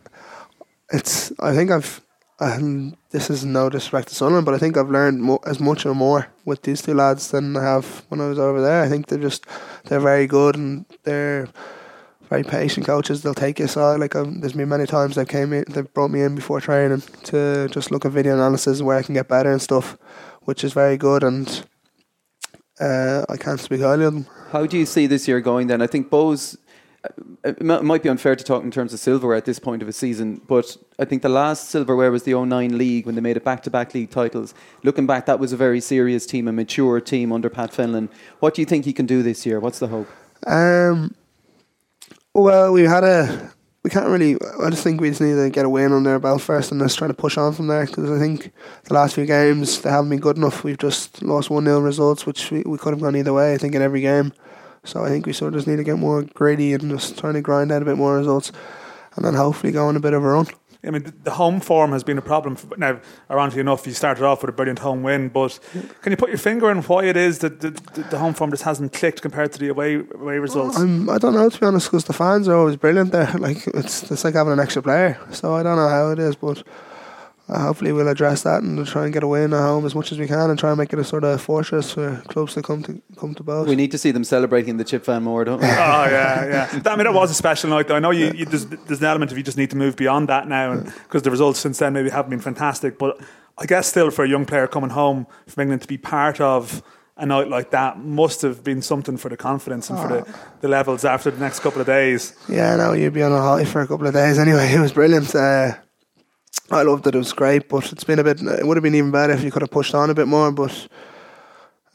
it's I think I've and this is no disrespect to Sunderland, but I think I've learned mo- as much or more with these two lads than I have when I was over there. I think they're just they're very good and they're very patient coaches. They'll take you aside. Like um, there's been many times they came in, they've brought me in before training to just look at video analysis where I can get better and stuff, which is very good. And uh, I can't speak highly of them. How do you see this year going? Then I think Bohs it might be unfair to talk in terms of silverware at this point of a season, but I think the last silverware was the 09 league when they made it back to back league titles. Looking back, that was a very serious team, a mature team under Pat Fenlon. What do you think he can do this year? What's the hope? Um, well, we had a. We can't really. I just think we just need to get a win on their belt first and just try to push on from there because I think the last few games they haven't been good enough. We've just lost 1 0 results, which we, we could have gone either way, I think, in every game. So I think we sort of just need to get more gritty and just trying to grind out a bit more results, and then hopefully go on a bit of a run. I mean, the home form has been a problem. For, now, ironically enough, you started off with a brilliant home win, but can you put your finger on why it is that the, the, the home form just hasn't clicked compared to the away away results? I'm, I do not know to be honest, because the fans are always brilliant there. Like it's it's like having an extra player. So I don't know how it is, but uh, hopefully we'll address that and we'll try and get a win at home as much as we can and try and make it a sort of fortress for clubs to come to come to Bohs. We need to see them celebrating the chip fan more, don't we? oh yeah, yeah. I mean, it was a special night. Though I know you, you there's, there's an element of you just need to move beyond that now, because the results since then maybe haven't been fantastic. But I guess still for a young player coming home from England to be part of a night like that must have been something for the confidence and for the, the levels after the next couple of days. Yeah, no, you'd be on a high for a couple of days anyway. It was brilliant. Uh, I loved it. It was great, but it's been a bit. It would have been even better if you could have pushed on a bit more. But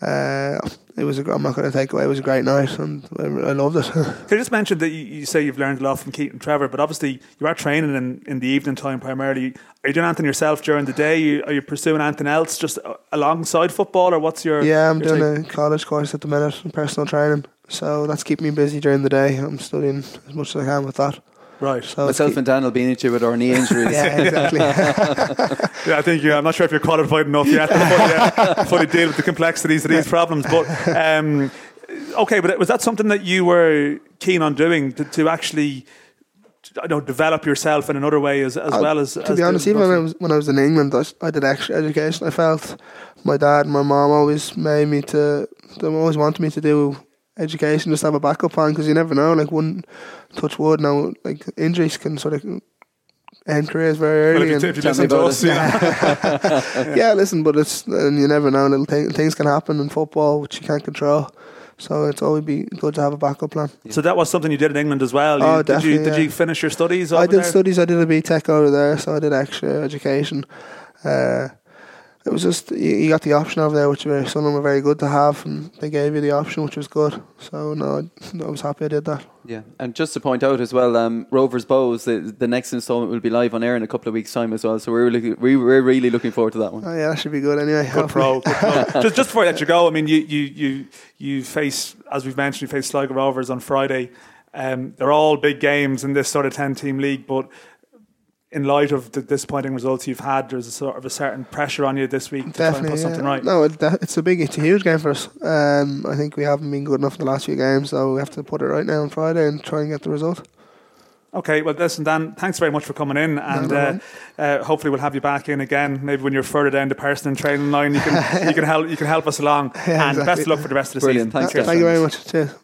uh, it was. A, I'm not going to take away. It was a great night, and I, I loved it. Can you just mention that you, you say you've learned a lot from Keith and Trevor, but obviously you are training in, in the evening time primarily. Are you doing anything yourself during the day? You, are you pursuing anything else just uh, alongside football, or what's your? yeah, I'm your doing take? a college course at the minute in personal training, so that's keeping me busy during the day. I'm studying as much as I can with that. Right. So Myself and Dan will be into it with our knee injuries. yeah, exactly. Yeah, I think you, I'm not sure if you're qualified enough yet to fully, uh, fully deal with the complexities of these problems. But um, okay, but was that something that you were keen on doing to, to actually, I know, develop yourself in another way as, as Uh, well as? to as be honest, even when I was when I was in England, I did extra education. I felt my dad and my mom always made me to. They always wanted me to do education, just have a backup plan because you never know. Like one touch wood, now like injuries can sort of end careers very Well, early. if you, and- if you Tell me listen to us, yeah. yeah, listen, but it's and you never know. Little thing, things can happen in football which you can't control. So it's always be good to have a backup plan. So that was something you did in England as well. You, Oh, did you definitely, did yeah. you finish your studies? I did there? studies. I did a BTEC over there, so I did extra education. Uh, it was just you, you got the option over there, which were some of them were very good to have, and they gave you the option, which was good. So no, I, I was happy I did that. Yeah, and just to point out as well, um, Rovers Bohs, the, the next instalment will be live on air in a couple of weeks' time as well. So we're really, we, we're really looking forward to that one. Oh yeah, that should be good anyway. Good pro. Good pro. just, just before I let you go, I mean, you, you, you, you face, as we've mentioned, you face Sligo Rovers on Friday. Um, they're all big games in this sort of 10 team league, but in light of the disappointing results you've had, there's a sort of a certain pressure on you this week to try and Definitely, put something right. No, it, it's a big, it's a huge game for us. Um, I think we haven't been good enough in the last few games, so we have to put it right now on Friday and try and get the result. Okay, well, listen, Dan, thanks very much for coming in, and no uh, uh, hopefully we'll have you back in again. Maybe when you're further down the personal training line, you can you can help you can help us along. Yeah, and best exactly. of luck for the rest of the Brilliant. season. Thanks, Chris. Thank you very much. Cheers.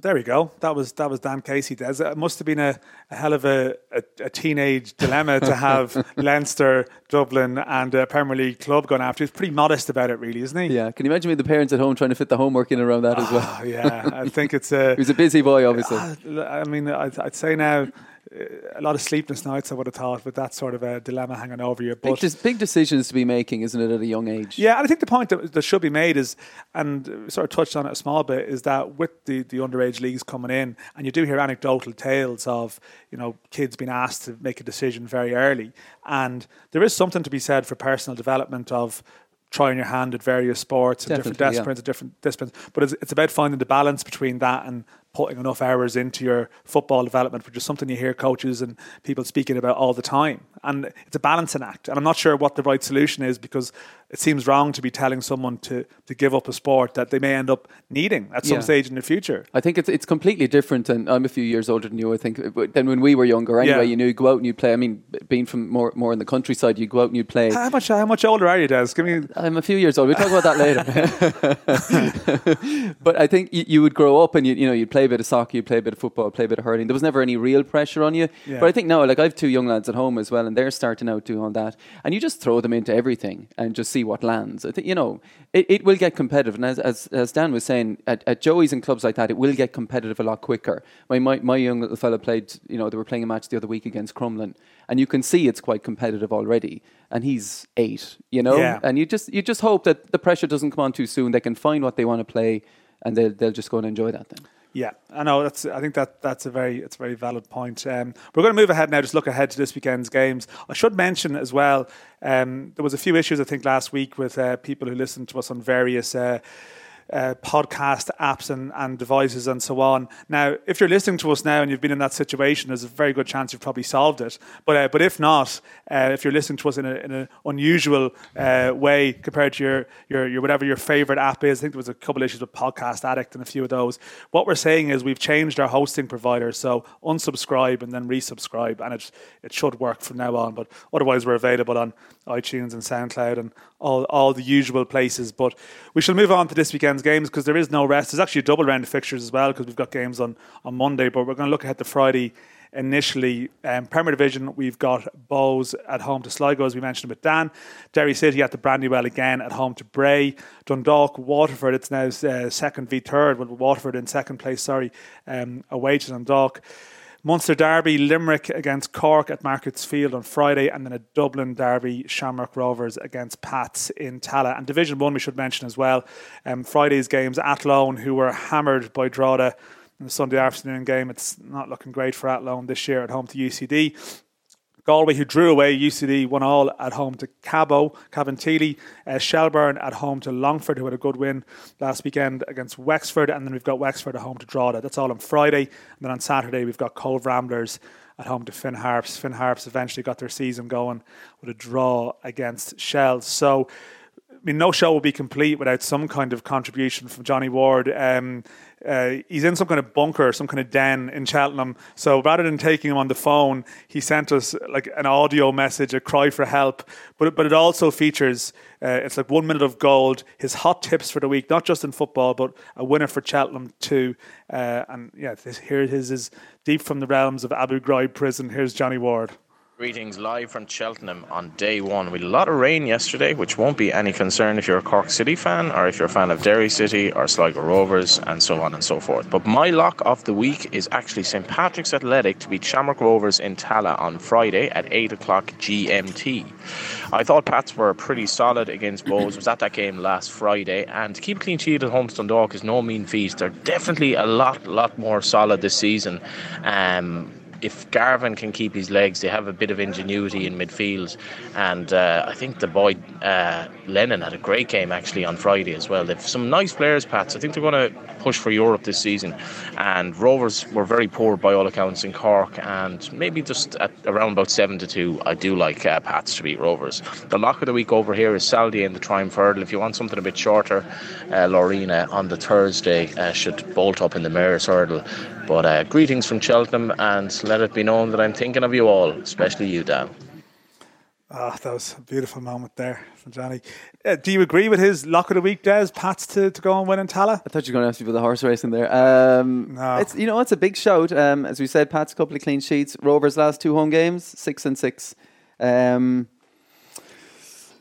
So there we go. That was that was Dan Casey. Des. It must have been a, a hell of a, a, a teenage dilemma to have Leinster, Dublin, and a Premier League club going after. He's pretty modest about it, really, isn't he? Yeah, can you imagine me the parents at home trying to fit the homework in around that as well? Oh, yeah, I think it's a. He was a busy boy, obviously. I mean, I'd, I'd say now Uh, a lot of sleepless nights. I would have thought with that sort of a dilemma hanging over you. Big, But des- big decisions to be making, isn't it, at a young age? Yeah, and I think the point that, that should be made is, and sort of touched on it a small bit, is that with the, the underage leagues coming in, and you do hear anecdotal tales of, you know, kids being asked to make a decision very early. And there is something to be said for personal development of trying your hand at various sports and different Definitely, yeah. disciplines, and different disciplines. But it's, it's about finding the balance between that and putting enough hours into your football development, which is something you hear coaches and people speaking about all the time. And it's a balancing act. And I'm not sure what the right solution is because it seems wrong to be telling someone to, to give up a sport that they may end up needing at some Yeah. stage in the future. I think it's it's completely different, and I'm a few years older than you. I think than when we were younger. Anyway, Yeah. you know, you go out and you play. I mean, being from more more in the countryside, you go out and you play. How much how much older are you, Des? Give me I'm a few years old. We'll talk about that later. but I think you, you would grow up and you you know you'd play a bit of soccer, you'd play a bit of football, play a bit of hurling. There was never any real pressure on you. Yeah. But I think now, like I have two young lads at home as well, and they're starting out doing that, and you just throw them into everything and just see what lands. I think you know it, it will get competitive, and as, as as Dan was saying, at, at Joey's and clubs like that, it will get competitive a lot quicker. My my, my young little fella played. You know, they were playing a match the other week against Crumlin, and you can see it's quite competitive already. And he's eight, you know, Yeah. and you just you just hope that the pressure doesn't come on too soon. They can find what they want to play, and they'll they'll just go and enjoy that then. Yeah, I know. That's. I think that that's a very it's a very valid point. Um, we're going to move ahead now. Just look ahead to this weekend's games. I should mention as well. Um, there was a few issues I think last week with uh, people who listened to us on various. Uh, uh, podcast apps and, and devices and so on. Now, if you're listening to us now and you've been in that situation, there's a very good chance you've probably solved it. But uh, but if not, uh, if you're listening to us in an in a unusual uh, way compared to your, your your whatever your favorite app is, I think there was a couple issues with Podcast Addict and a few of those. What we're saying is we've changed our hosting provider, so unsubscribe and then resubscribe, and it it should work from now on. But otherwise, we're available on iTunes and SoundCloud and all all the usual places. But we shall move on to this weekend's games because there is no rest. There's actually a double round of fixtures as well because we've got games on on Monday, but we're going to look ahead to Friday. initially. Um, Premier Division, we've got Bohs at home to Sligo, as we mentioned with Dan. Derry City at the Brandywell again at home to Bray. Dundalk, Waterford, it's now uh, second v third, with Waterford in second place, sorry, um, away to Dundalk. Munster Derby, Limerick against Cork at Markets Field on Friday, and then a Dublin Derby, Shamrock Rovers against Pats in Tallaght. And Division 1, we should mention as well, um, Friday's games, Athlone, who were hammered by Drogheda in the Sunday afternoon game. It's not looking great for Athlone this year at home to UCD. Galway, who drew away UCD, one all at home to Cabo, Cabinteely. Uh, Shelbourne at home to Longford, who had a good win last weekend against Wexford. And then we've got Wexford at home to Drogheda. That's all on Friday. And then on Saturday, we've got Cobh Ramblers at home to Finn Harps. Finn Harps eventually got their season going with a draw against Shells. So, I mean, no show will be complete without some kind of contribution from Johnny Ward. Um, uh, he's in some kind of bunker, some kind of den in Cheltenham. So rather than taking him on the phone, he sent us like an audio message, a cry for help. But but it also features uh, it's like one minute of gold, his hot tips for the week, not just in football, but a winner for Cheltenham too. Uh, and yeah, this, here it is, is deep from the realms of Abu Ghraib prison. Here's Johnny Ward. Greetings live from Cheltenham on day one. We had a lot of rain yesterday, which won't be any concern if you're a Cork City fan or if you're a fan of Derry City or Sligo Rovers and so on and so forth. But my lock of the week is actually St Patrick's Athletic to beat Shamrock Rovers in Tallaght on Friday at 8 o'clock GMT. I thought Pats were pretty solid against Bohs. was at that game last Friday, and to keep a clean sheet at home to Dundalk is no mean feat. They're definitely a lot, lot more solid this season. Um, if Garvin can keep his legs, they have a bit of ingenuity in midfield. And uh, I think the boy uh, Lennon had a great game actually on Friday as well. They've some nice players, Pats. I think they're going to push for Europe this season. And Rovers were very poor by all accounts in Cork, and maybe just around about seven to two. I do like uh, Pats to beat Rovers. The lock of the week over here is Saldier and the Triumph Hurdle. If you want something a bit shorter, uh, Laurina on the Thursday uh, should bolt up in the Mayor's Hurdle. But uh, greetings from Cheltenham, and let it be known that I'm thinking of you all, especially you, Dan. Oh, that was a beautiful moment there from Johnny. Uh, do you agree with his lock of the week, Des? Pats to, to go and win in Tallaght? I thought you were going to ask me about the horse racing there. Um, no. It's, you know, it's a big shout. Um, as we said, Pat's a couple of clean sheets. Rovers' last two home games, six and six. Um,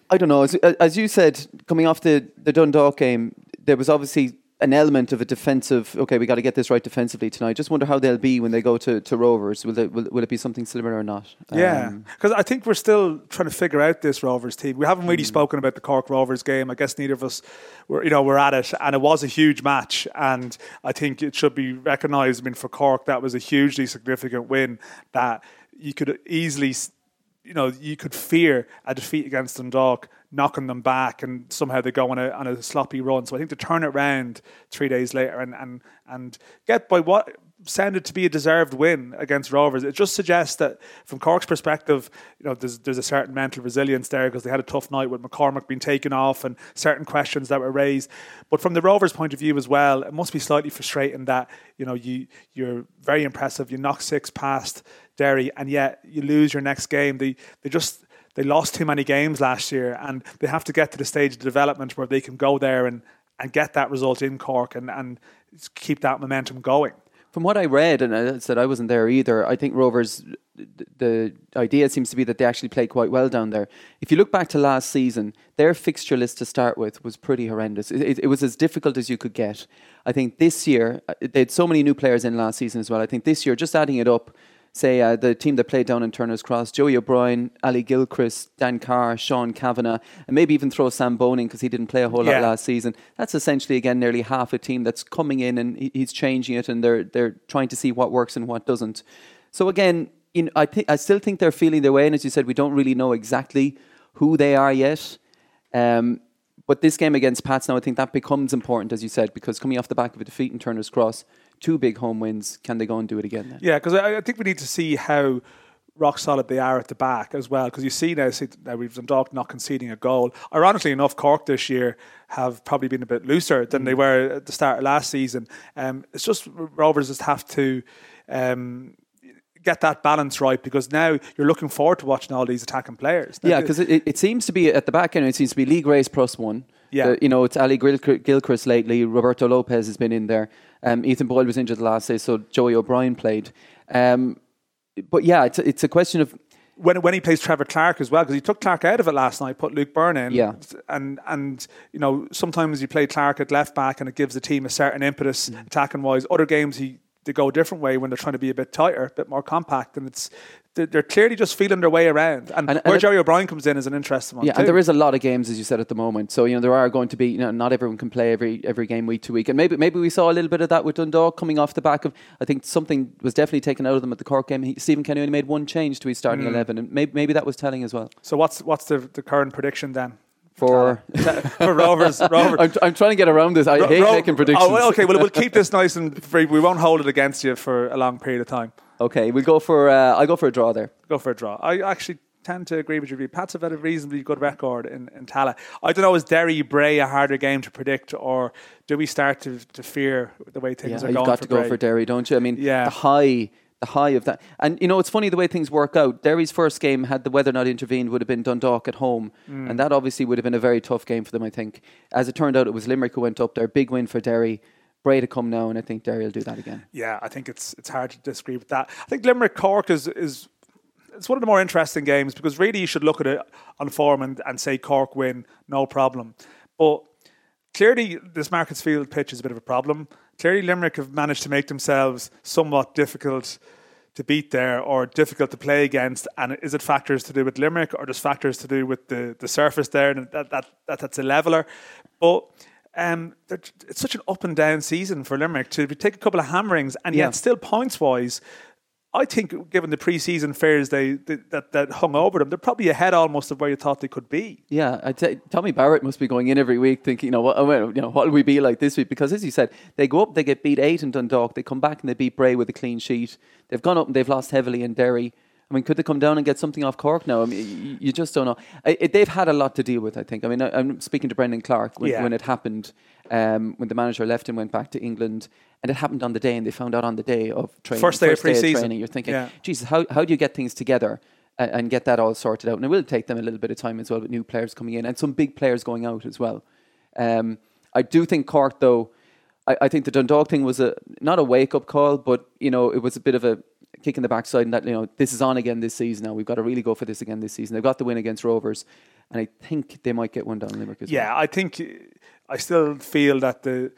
I don't know. As, as you said, coming off the, the Dundalk game, there was obviously an element of a defensive. Okay, we got to get this right defensively tonight. Just wonder how they'll be when they go to, to Rovers. Will, they, will will it be something similar or not? Yeah, because um, I think we're still trying to figure out this Rovers team. We haven't really mm. spoken about the Cork Rovers game. I guess neither of us, were, you know, we're at it, and it was a huge match. And I think it should be recognised. I mean, for Cork, that was a hugely significant win that you could easily, you know, you could fear a defeat against Dundalk knocking them back and somehow they go on a on a sloppy run. So I think to turn it around three days later and and and get by what sounded to be a deserved win against Rovers. It just suggests that, from Cork's perspective, you know, there's there's a certain mental resilience there because they had a tough night with McCormack being taken off and certain questions that were raised. But from the Rovers' point of view as well, it must be slightly frustrating that you know you you're very impressive. You knock six past Derry, and yet you lose your next game. They they just they lost too many games last year, and they have to get to the stage of development where they can go there and, and get that result in Cork and, and keep that momentum going. From what I read, and I said I wasn't there either, I think Rovers, the idea seems to be that they actually play quite well down there. If you look back to last season, their fixture list to start with was pretty horrendous. It, it, it was as difficult as you could get. I think this year, uh, they had so many new players in last season as well. I think this year, just adding it up, say uh, the team that played down in Turner's Cross, Joey O'Brien, Ali Gilchrist, Dan Carr, Sean Kavanagh, and maybe even throw Sam Bone in because he didn't play a whole yeah. lot last season. That's essentially again nearly half a team that's coming in and he's changing it, and they're they're trying to see what works and what doesn't. So again, you know, I think I still think they're feeling their way, and as you said, we don't really know exactly who they are yet. Um, but this game against Pats now, I think that becomes important, as you said, because coming off the back of a defeat in Turner's Cross, two big home wins. Can they go and do it again? Then? Yeah, because I, I, think we need to see how rock solid they are at the back as well. Because you see now, see, now we've Dundalk not conceding a goal. Ironically enough, Cork this year have probably been a bit looser than mm. they were at the start of last season. Um, it's just Rovers just have to. Um, get that balance right because now you're looking forward to watching all these attacking players. Now, yeah, because it, it, seems to be at the back end, it seems to be Lee Grace plus one. Yeah. The, you know, it's Ali Gilchrist lately. Roberto Lopez has been in there. Um, Ethan Boyle was injured the last day, so Joey O'Brien played. Um, but yeah, it's a, it's a question of when when he plays Trevor Clarke as well, because he took Clarke out of it last night, put Luke Byrne in. Yeah. And and you know sometimes you play Clarke at left back and it gives the team a certain impetus Mm. attacking wise. Other games he they go a different way when they're trying to be a bit tighter, a bit more compact, and it's they're, clearly just feeling their way around. And, And- and where it- Jerry O'Brien comes in is an interesting one. Yeah, too. and there is a lot of games, as you said, at the moment. So you know there are going to be. You know, not everyone can play every every game week to week, and maybe maybe we saw a little bit of that with Dundalk coming off the back of. I think something was definitely taken out of them at the Cork game. He, Stephen Kenny only made one change to his starting Mm. eleven, and maybe maybe that was telling as well. So what's what's the, the current prediction then For for Rovers? Rovers. I'm, I'm trying to get around this. I Ro- hate Ro- making predictions. Oh, okay, well we'll keep this nice and free. We won't hold it against you for a long period of time. Okay, we'll go for. Uh, I'll go for a draw there. Go for a draw. I actually tend to agree with you. Pats have had a reasonably good record in, in Tallaght. I don't know, is Derry Bray a harder game to predict, or do we start to, to fear the way things yeah, are you've going got for to go for Derry, don't you? I mean, Yeah. the high, the high of that, and you know, it's funny the way things work out. Derry's first game, had the weather not intervened, would have been Dundalk at home, Mm. and that obviously would have been a very tough game for them. I think, as it turned out, it was Limerick who went up there. Big win for Derry. Bray to come now, and I think Derry will do that again. Yeah, I think it's it's hard to disagree with that. I think Limerick Cork is is it's one of the more interesting games because really you should look at it on form and, and say Cork win, no problem. But clearly this Markets Field pitch is a bit of a problem. Clearly Limerick have managed to make themselves somewhat difficult to beat there or difficult to play against. And is it factors to do with Limerick or just factors to do with the, the surface there and that, that, that that's a leveler? But um, it's such an up and down season for Limerick to take a couple of hammerings and Yeah. yet still points wise. I think, given the pre-season fares they, they that that hung over them, they're probably ahead almost of where you thought they could be. Yeah, I'd say Tommy Barrett must be going in every week thinking, you know, what, you know, what will we be like this week? Because as you said, they go up, they get beat eight in Dundalk, they come back and they beat Bray with a clean sheet. They've gone up and they've lost heavily in Derry. I mean, could they come down and get something off Cork now? I mean, you, you just don't know. I, it, they've had a lot to deal with, I think. I mean, I, I'm speaking to Brendan Clark when, Yeah. when it happened, um, when the manager left and went back to England, and it happened on the day, and they found out on the day of training. First day of pre-season. training. You're thinking, Yeah. Jesus, how, how do you get things together and, and get that all sorted out? And it will take them a little bit of time as well with new players coming in and some big players going out as well. Um, I do think Cork, though, I, I think the Dundalk thing was a not a wake up call, but you know it was a bit of a kick in the backside. And that you know this is on again this season now. We've got to really go for this again this season. They've got the win against Rovers, and I think they might get one down Limerick as well. Yeah, I think I still feel that the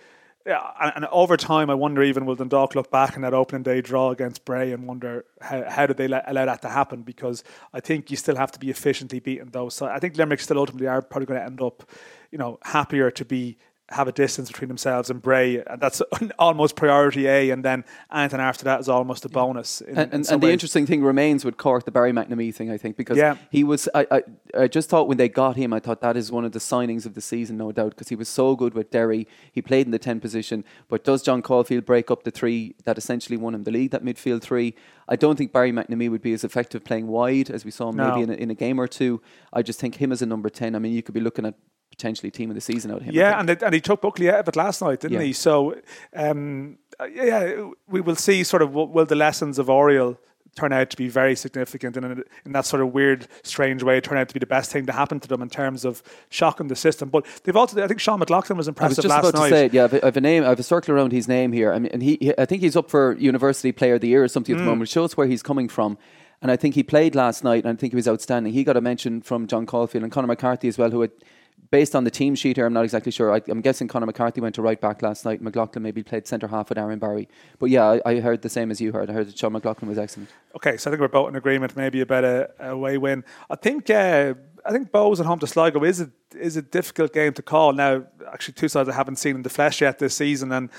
yeah, and, and over time, I wonder even will Dundalk look back in that opening day draw against Bray and wonder how, how did they let, allow that to happen? Because I think you still have to be efficiently beaten, though. So I think Limerick still ultimately are probably going to end up, you know, happier to be have a distance between themselves and Bray, and that's almost priority A. And then anything after that is almost a bonus. In, and, in and, the interesting thing remains with Cork, the Barry McNamee thing, I think, because Yeah. he was. I, I, I just thought when they got him, I thought that is one of the signings of the season, no doubt, because he was so good with Derry. He played in the 10 position, but does John Caulfield break up the three that essentially won him the league, that midfield three? I don't think Barry McNamee would be as effective playing wide as we saw him No. maybe in a, in a game or two. I just think him as a number 10, I mean, you could be looking at potentially team of the season out of him. Yeah, and they, and he took Buckley out of it last night, didn't Yeah. he? So, um, uh, yeah, we will see. Sort of, will the lessons of Oriel turn out to be very significant, and in, in that sort of weird, strange way, turn out to be the best thing to happen to them in terms of shocking the system. But they've also, I think, Sean McLaughlin was I was impressive just last about night. to say it. Yeah, I've, I've a name. I've a circle around his name here. I mean, and he, I think he's up for University Player of the Year or something at Hmm. the moment. Which shows where he's coming from. And I think he played last night, and I think he was outstanding. He got a mention from John Caulfield and Conor McCarthy as well, who had. Based on the team sheet here, I'm not exactly sure. I, I'm guessing Conor McCarthy went to right back last night. McLaughlin maybe played centre half with Aaron Barry. But yeah, I, I heard the same as you heard. I heard that Sean McLaughlin was excellent. Okay, so I think we're both in agreement, maybe about a, a away win. I think uh, I think Bohs at home to Sligo is a is a difficult game to call. Now, actually, two sides I haven't seen in the flesh yet this season, and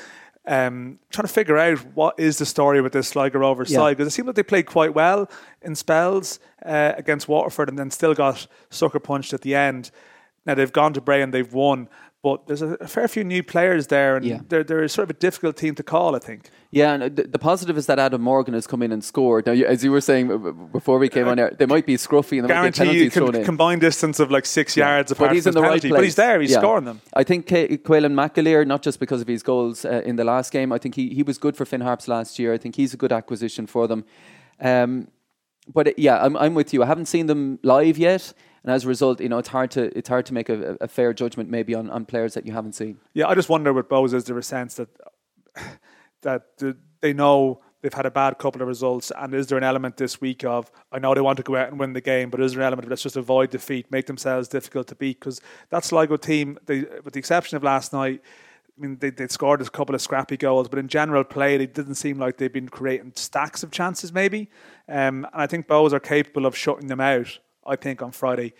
um, trying to figure out what is the story with this Sligo Rovers Yeah. side because it seemed like they played quite well in spells uh, against Waterford, and then still got sucker punched at the end. Now they've gone to Bray and they've won. But there's a, a fair few new players there, and Yeah. they're, they're sort of a difficult team to call, I think. Yeah, and the, the positive is that Adam Morgan has come in and scored. Now, you, as you were saying before we came on air, they might be scruffy and might be Guarantee you penalties thrown in. combined distance of like six yards apart but he's from in the his right place. But he's there, he's Yeah. scoring them. I think K- Caolan McAleer, not just because of his goals uh, in the last game, I think he, he was good for Finn Harps last year. I think he's a good acquisition for them. Um, but uh, yeah, I'm, I'm with you. I haven't seen them live yet, and as a result, you know, it's hard to it's hard to make a, a fair judgment maybe on, on players that you haven't seen. Yeah, I just wonder with Bohs is there a sense that that they know they've had a bad couple of results, and is there an element this week of I know they want to go out and win the game, but is there an element of let's just avoid defeat, make themselves difficult to beat? Because that Sligo team, they, with the exception of last night. I mean, they, they'd scored a couple of scrappy goals, but in general play, it didn't seem like they've been creating stacks of chances, maybe. Um, and I think Bohs are capable of shutting them out, I think, on Friday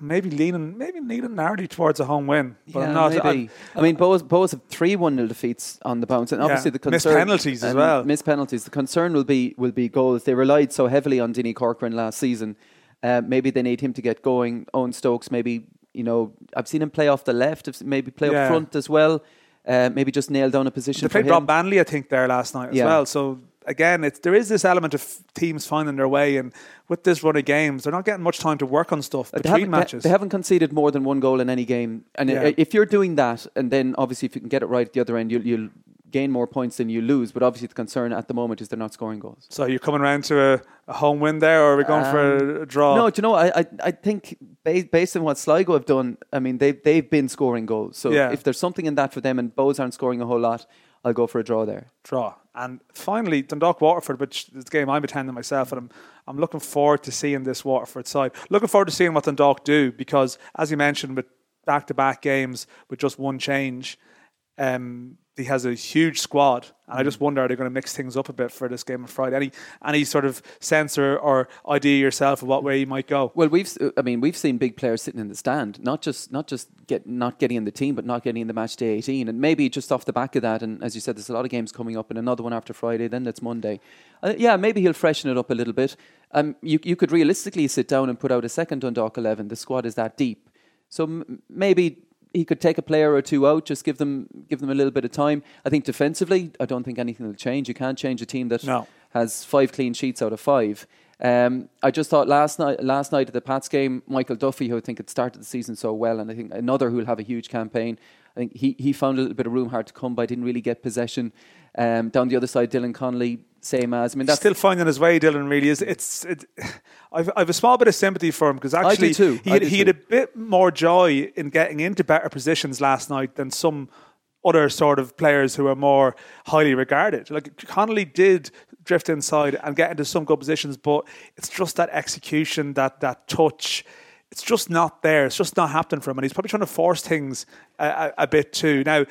maybe leaning maybe leaning narrowly towards a home win. But yeah, I'm not. maybe. I, I mean, Bohs, Bohs have three one 0 defeats on the bounce, and obviously Yeah. the Missed penalties as well. Missed penalties. The concern will be will be goals. They relied so heavily on Dinny Corcoran last season. Uh, maybe they need him to get going. Eoghan Stokes, maybe you know, I've seen him play off the left. Maybe play Yeah. up front as well. Uh, maybe just nail down a position. They played for him. Rob Banley, I think, there last night as well. So again, it's there is this element of teams finding their way, and with this run of games, they're not getting much time to work on stuff They between they- matches. They, haven't conceded more than one goal in any game. And Yeah. if you're doing that, and then obviously if you can get it right at the other end, you'll, you'll gain more points than you lose. But obviously the concern at the moment is they're not scoring goals. so you're coming around to a, a home win there, or are we going for a, um, a draw? No, do you know? I I, I think based, based on what Sligo have done, I mean they've they've been scoring goals. So Yeah. if there's something in that for them, and Bohs aren't scoring a whole lot, I'll go for a draw there. draw. And finally, Dundalk Waterford, which is the game I'm attending myself, and I'm I'm looking forward to seeing this Waterford side. Looking forward to seeing what Dundalk do because, as you mentioned, with back to back games with just one change, um, he has a huge squad, and I just wonder are they going to mix things up a bit for this game on Friday? Any any sort of sense or, or idea yourself of what way you might go? Well, we've I mean we've seen big players sitting in the stand, not just not just get not getting in the team, but not getting in the match day 18, and maybe just off the back of that. And as you said, there's a lot of games coming up, and another one after Friday. Then it's Monday. Uh, yeah, maybe he'll freshen it up a little bit. Um, you you could realistically sit down and put out a second Dundalk 11. The squad is that deep, so m- maybe. He could take a player or two out, just give them give them a little bit of time. I think defensively, I don't think anything will change. You can't change a team that No. has five clean sheets out of five. Um, I just thought last night, last night at the Pats game, Michael Duffy, who I think had started the season so well, and I think another who will have a huge campaign. I think he, he found a little bit of room hard to come by, didn't really get possession. Um, down the other side, Dylan Connolly, same as. I mean, that's Still finding his way, Dylan. Really is. It's. It, I've, I've a small bit of sympathy for him because actually too. he had, he had a bit more joy in getting into better positions last night than some other sort of players who are more highly regarded. Like Connolly did drift inside and get into some good positions, but it's just that execution, that that touch. It's just not there. It's just not happening for him, and he's probably trying to force things a, a, a bit too. Now,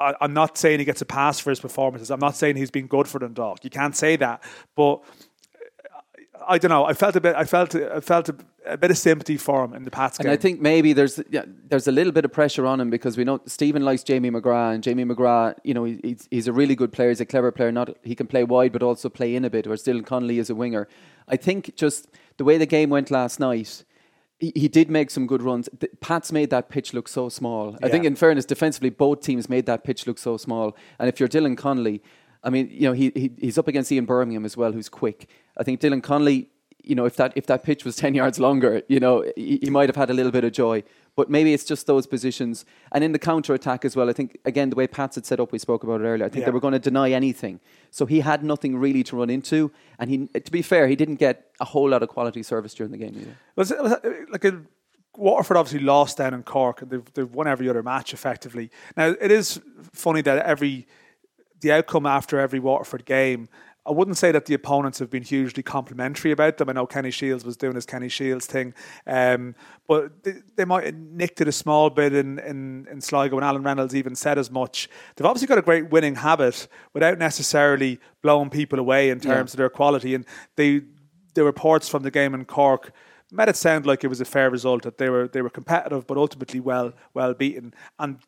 I, I'm not saying he gets a pass for his performances. I'm not saying he's been good for Dundalk. You can't say that, but I don't know. I felt a bit. I felt. I felt a, a bit of sympathy for him in the Pats And game. And I think maybe there's yeah, there's a little bit of pressure on him because we know Stephen likes Jamie McGrath, and Jamie McGrath, you know, he- he's, he's a really good player. He's a clever player. Not he can play wide, but also play in a bit. Whereas Dylan Connolly is a winger. I think just the way the game went last night. He, he did make some good runs. The, Pats made that pitch look so small. I think, in fairness, defensively, both teams made that pitch look so small. And if you're Dylan Connolly, I mean, you know, he, he he's up against Ian Bermingham as well, who's quick. I think Dylan Connolly, you know, if that if that pitch was ten yards longer, you know, he, he might have had a little bit of joy. But maybe it's just those positions, and in the counter attack as well. I think again the way Pats had set up, we spoke about it earlier. I think Yeah. they were going to deny anything, so he had nothing really to run into. And he, to be fair, he didn't get a whole lot of quality service during the game either. was it, was it like a, Waterford obviously lost down in Cork, and they've, they've won every other match effectively. Now it is funny that every the outcome after every Waterford game. I wouldn't say that the opponents have been hugely complimentary about them. I know Kenny Shiels was doing his Kenny Shiels thing, um, but they, they might have nicked it a small bit in, in, in Sligo, and Alan Reynolds even said as much. They've obviously got a great winning habit without necessarily blowing people away in terms Yeah. of their quality. And they the reports from the game in Cork made it sound like it was a fair result that they were they were competitive but ultimately well well beaten and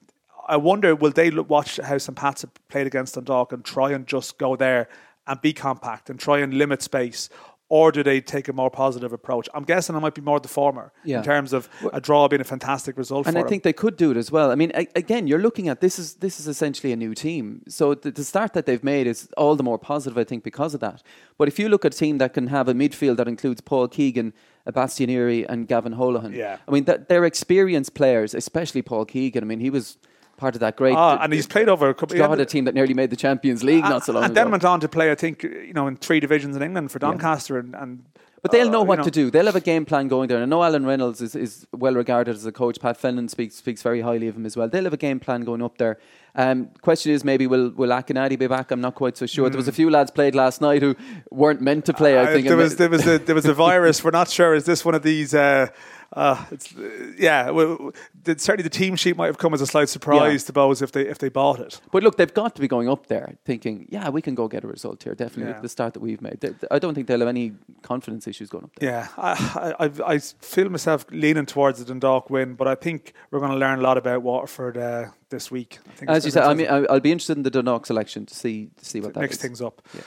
I wonder will they look, watch how St Pat's have played against Dundalk and try and just go there and be compact and try and limit space or do they take a more positive approach? I'm guessing it might be more the former Yeah. in terms of a draw being a fantastic result and I them. think they could do it as well. I mean, again, you're looking at this is this is essentially a new team. So the, the start that they've made is all the more positive, I think, because of that. But if you look at a team that can have a midfield that includes Paul Keegan, Bastien Héry, and Gavin Holohan, Yeah. I mean, that they're experienced players, especially Paul Keegan. I mean, he was part of that great. Ah, and he's played over a couple. God, a team that nearly made the Champions League not so long and ago. then went on to play, I think, you know, in three divisions in England for Doncaster and, and But they'll uh, know you what to do. They'll have a game plan going there. And I know Alan Reynolds is, is well regarded as a coach. Pat Fenlon speaks speaks very highly of him as well. They'll have a game plan going up there. Um, question is maybe will will Akinade be back? I'm not quite so sure. There was a few lads played last night who weren't meant to play. I Uh, think there was there was a, there was a virus. We're not sure. Is this one of these? Uh, uh, it's, yeah, well, certainly the team sheet might have come as a slight surprise Yeah. to Bohs if they if they bought it. But look, they've got to be going up there thinking, yeah, we can go get a result here. Definitely Yeah. the start that we've made. I don't think they'll have any confidence issues going up there. Yeah, I, I, I- I feel myself leaning towards the Dundalk win, but I think we're going to learn a lot about Waterford uh, this week. I think As you said, I mean, I'll be interested in the Dundalk selection to see to see what that mix is. things up. Yeah.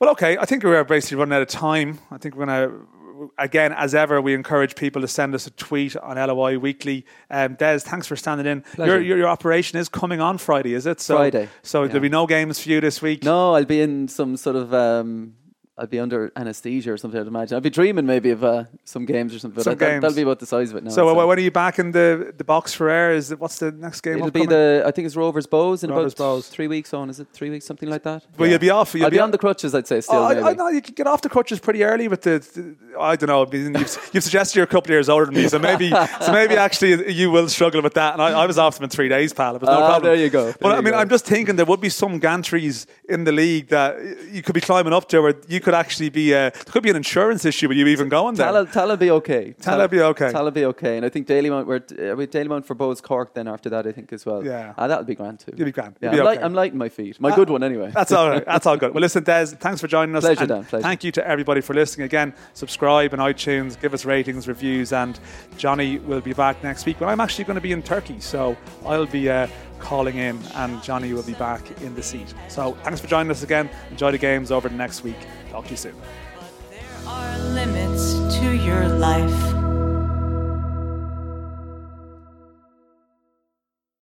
Well, okay, I think we are basically running out of time. I think we're going to. Again, as ever, we encourage people to send us a tweet on LOI Weekly. Um, Des, thanks for standing in. Your, your your operation is coming on Friday, is it? So, Friday, So yeah. there'll be no games for you this week. No, I'll be in some sort of. Um, I'll be under anaesthesia or something. I'd imagine. I'd be dreaming maybe of uh, some games or something. But Some that, games. that'll be about the size of it now. So, I'd uh, say. when are you back in the, the box for Eir? Is it, what's the next game? It'll be the. I think it's Rovers Bohs in Rovers about Bohs. three weeks on. Is it three weeks? Something like that. Well, you'll be off. You'll I'll be, on the crutches. I'd say still. Oh, I. I know you can get off the crutches pretty early with the. the- I don't know. You've, you've suggested you're a couple of years older than me, so maybe, so maybe actually you will struggle with that. And I, I was off them in three days, pal. It was no Ah, problem. there you go. But I mean, go. I'm just thinking there would be some gantries in the league that you could be climbing up to, where you could actually be. Uh, there could be an insurance issue with you even going there. Tallaght, Tallaght be okay. Tallaght be okay. Tallaght be okay. And I think Dalymount, we're uh, Dalymount for Bohs Cork then after that, I think as well. Yeah. Ah, that'll be grand too. You'll be grand. Yeah, be I'm, light, okay. I'm lighting my feet. My good one anyway. That's all right. That's all good. Well, listen, Des, thanks for joining us. Pleasure, Dan, pleasure. Thank you to everybody for listening. Again, subscribe on iTunes, give us ratings, reviews, and Johnny will be back next week. But I'm actually going to be in Turkey, so I'll be uh, calling in, and Johnny will be back in the seat. So thanks for joining us again. Enjoy the games over the next week. Talk to you soon.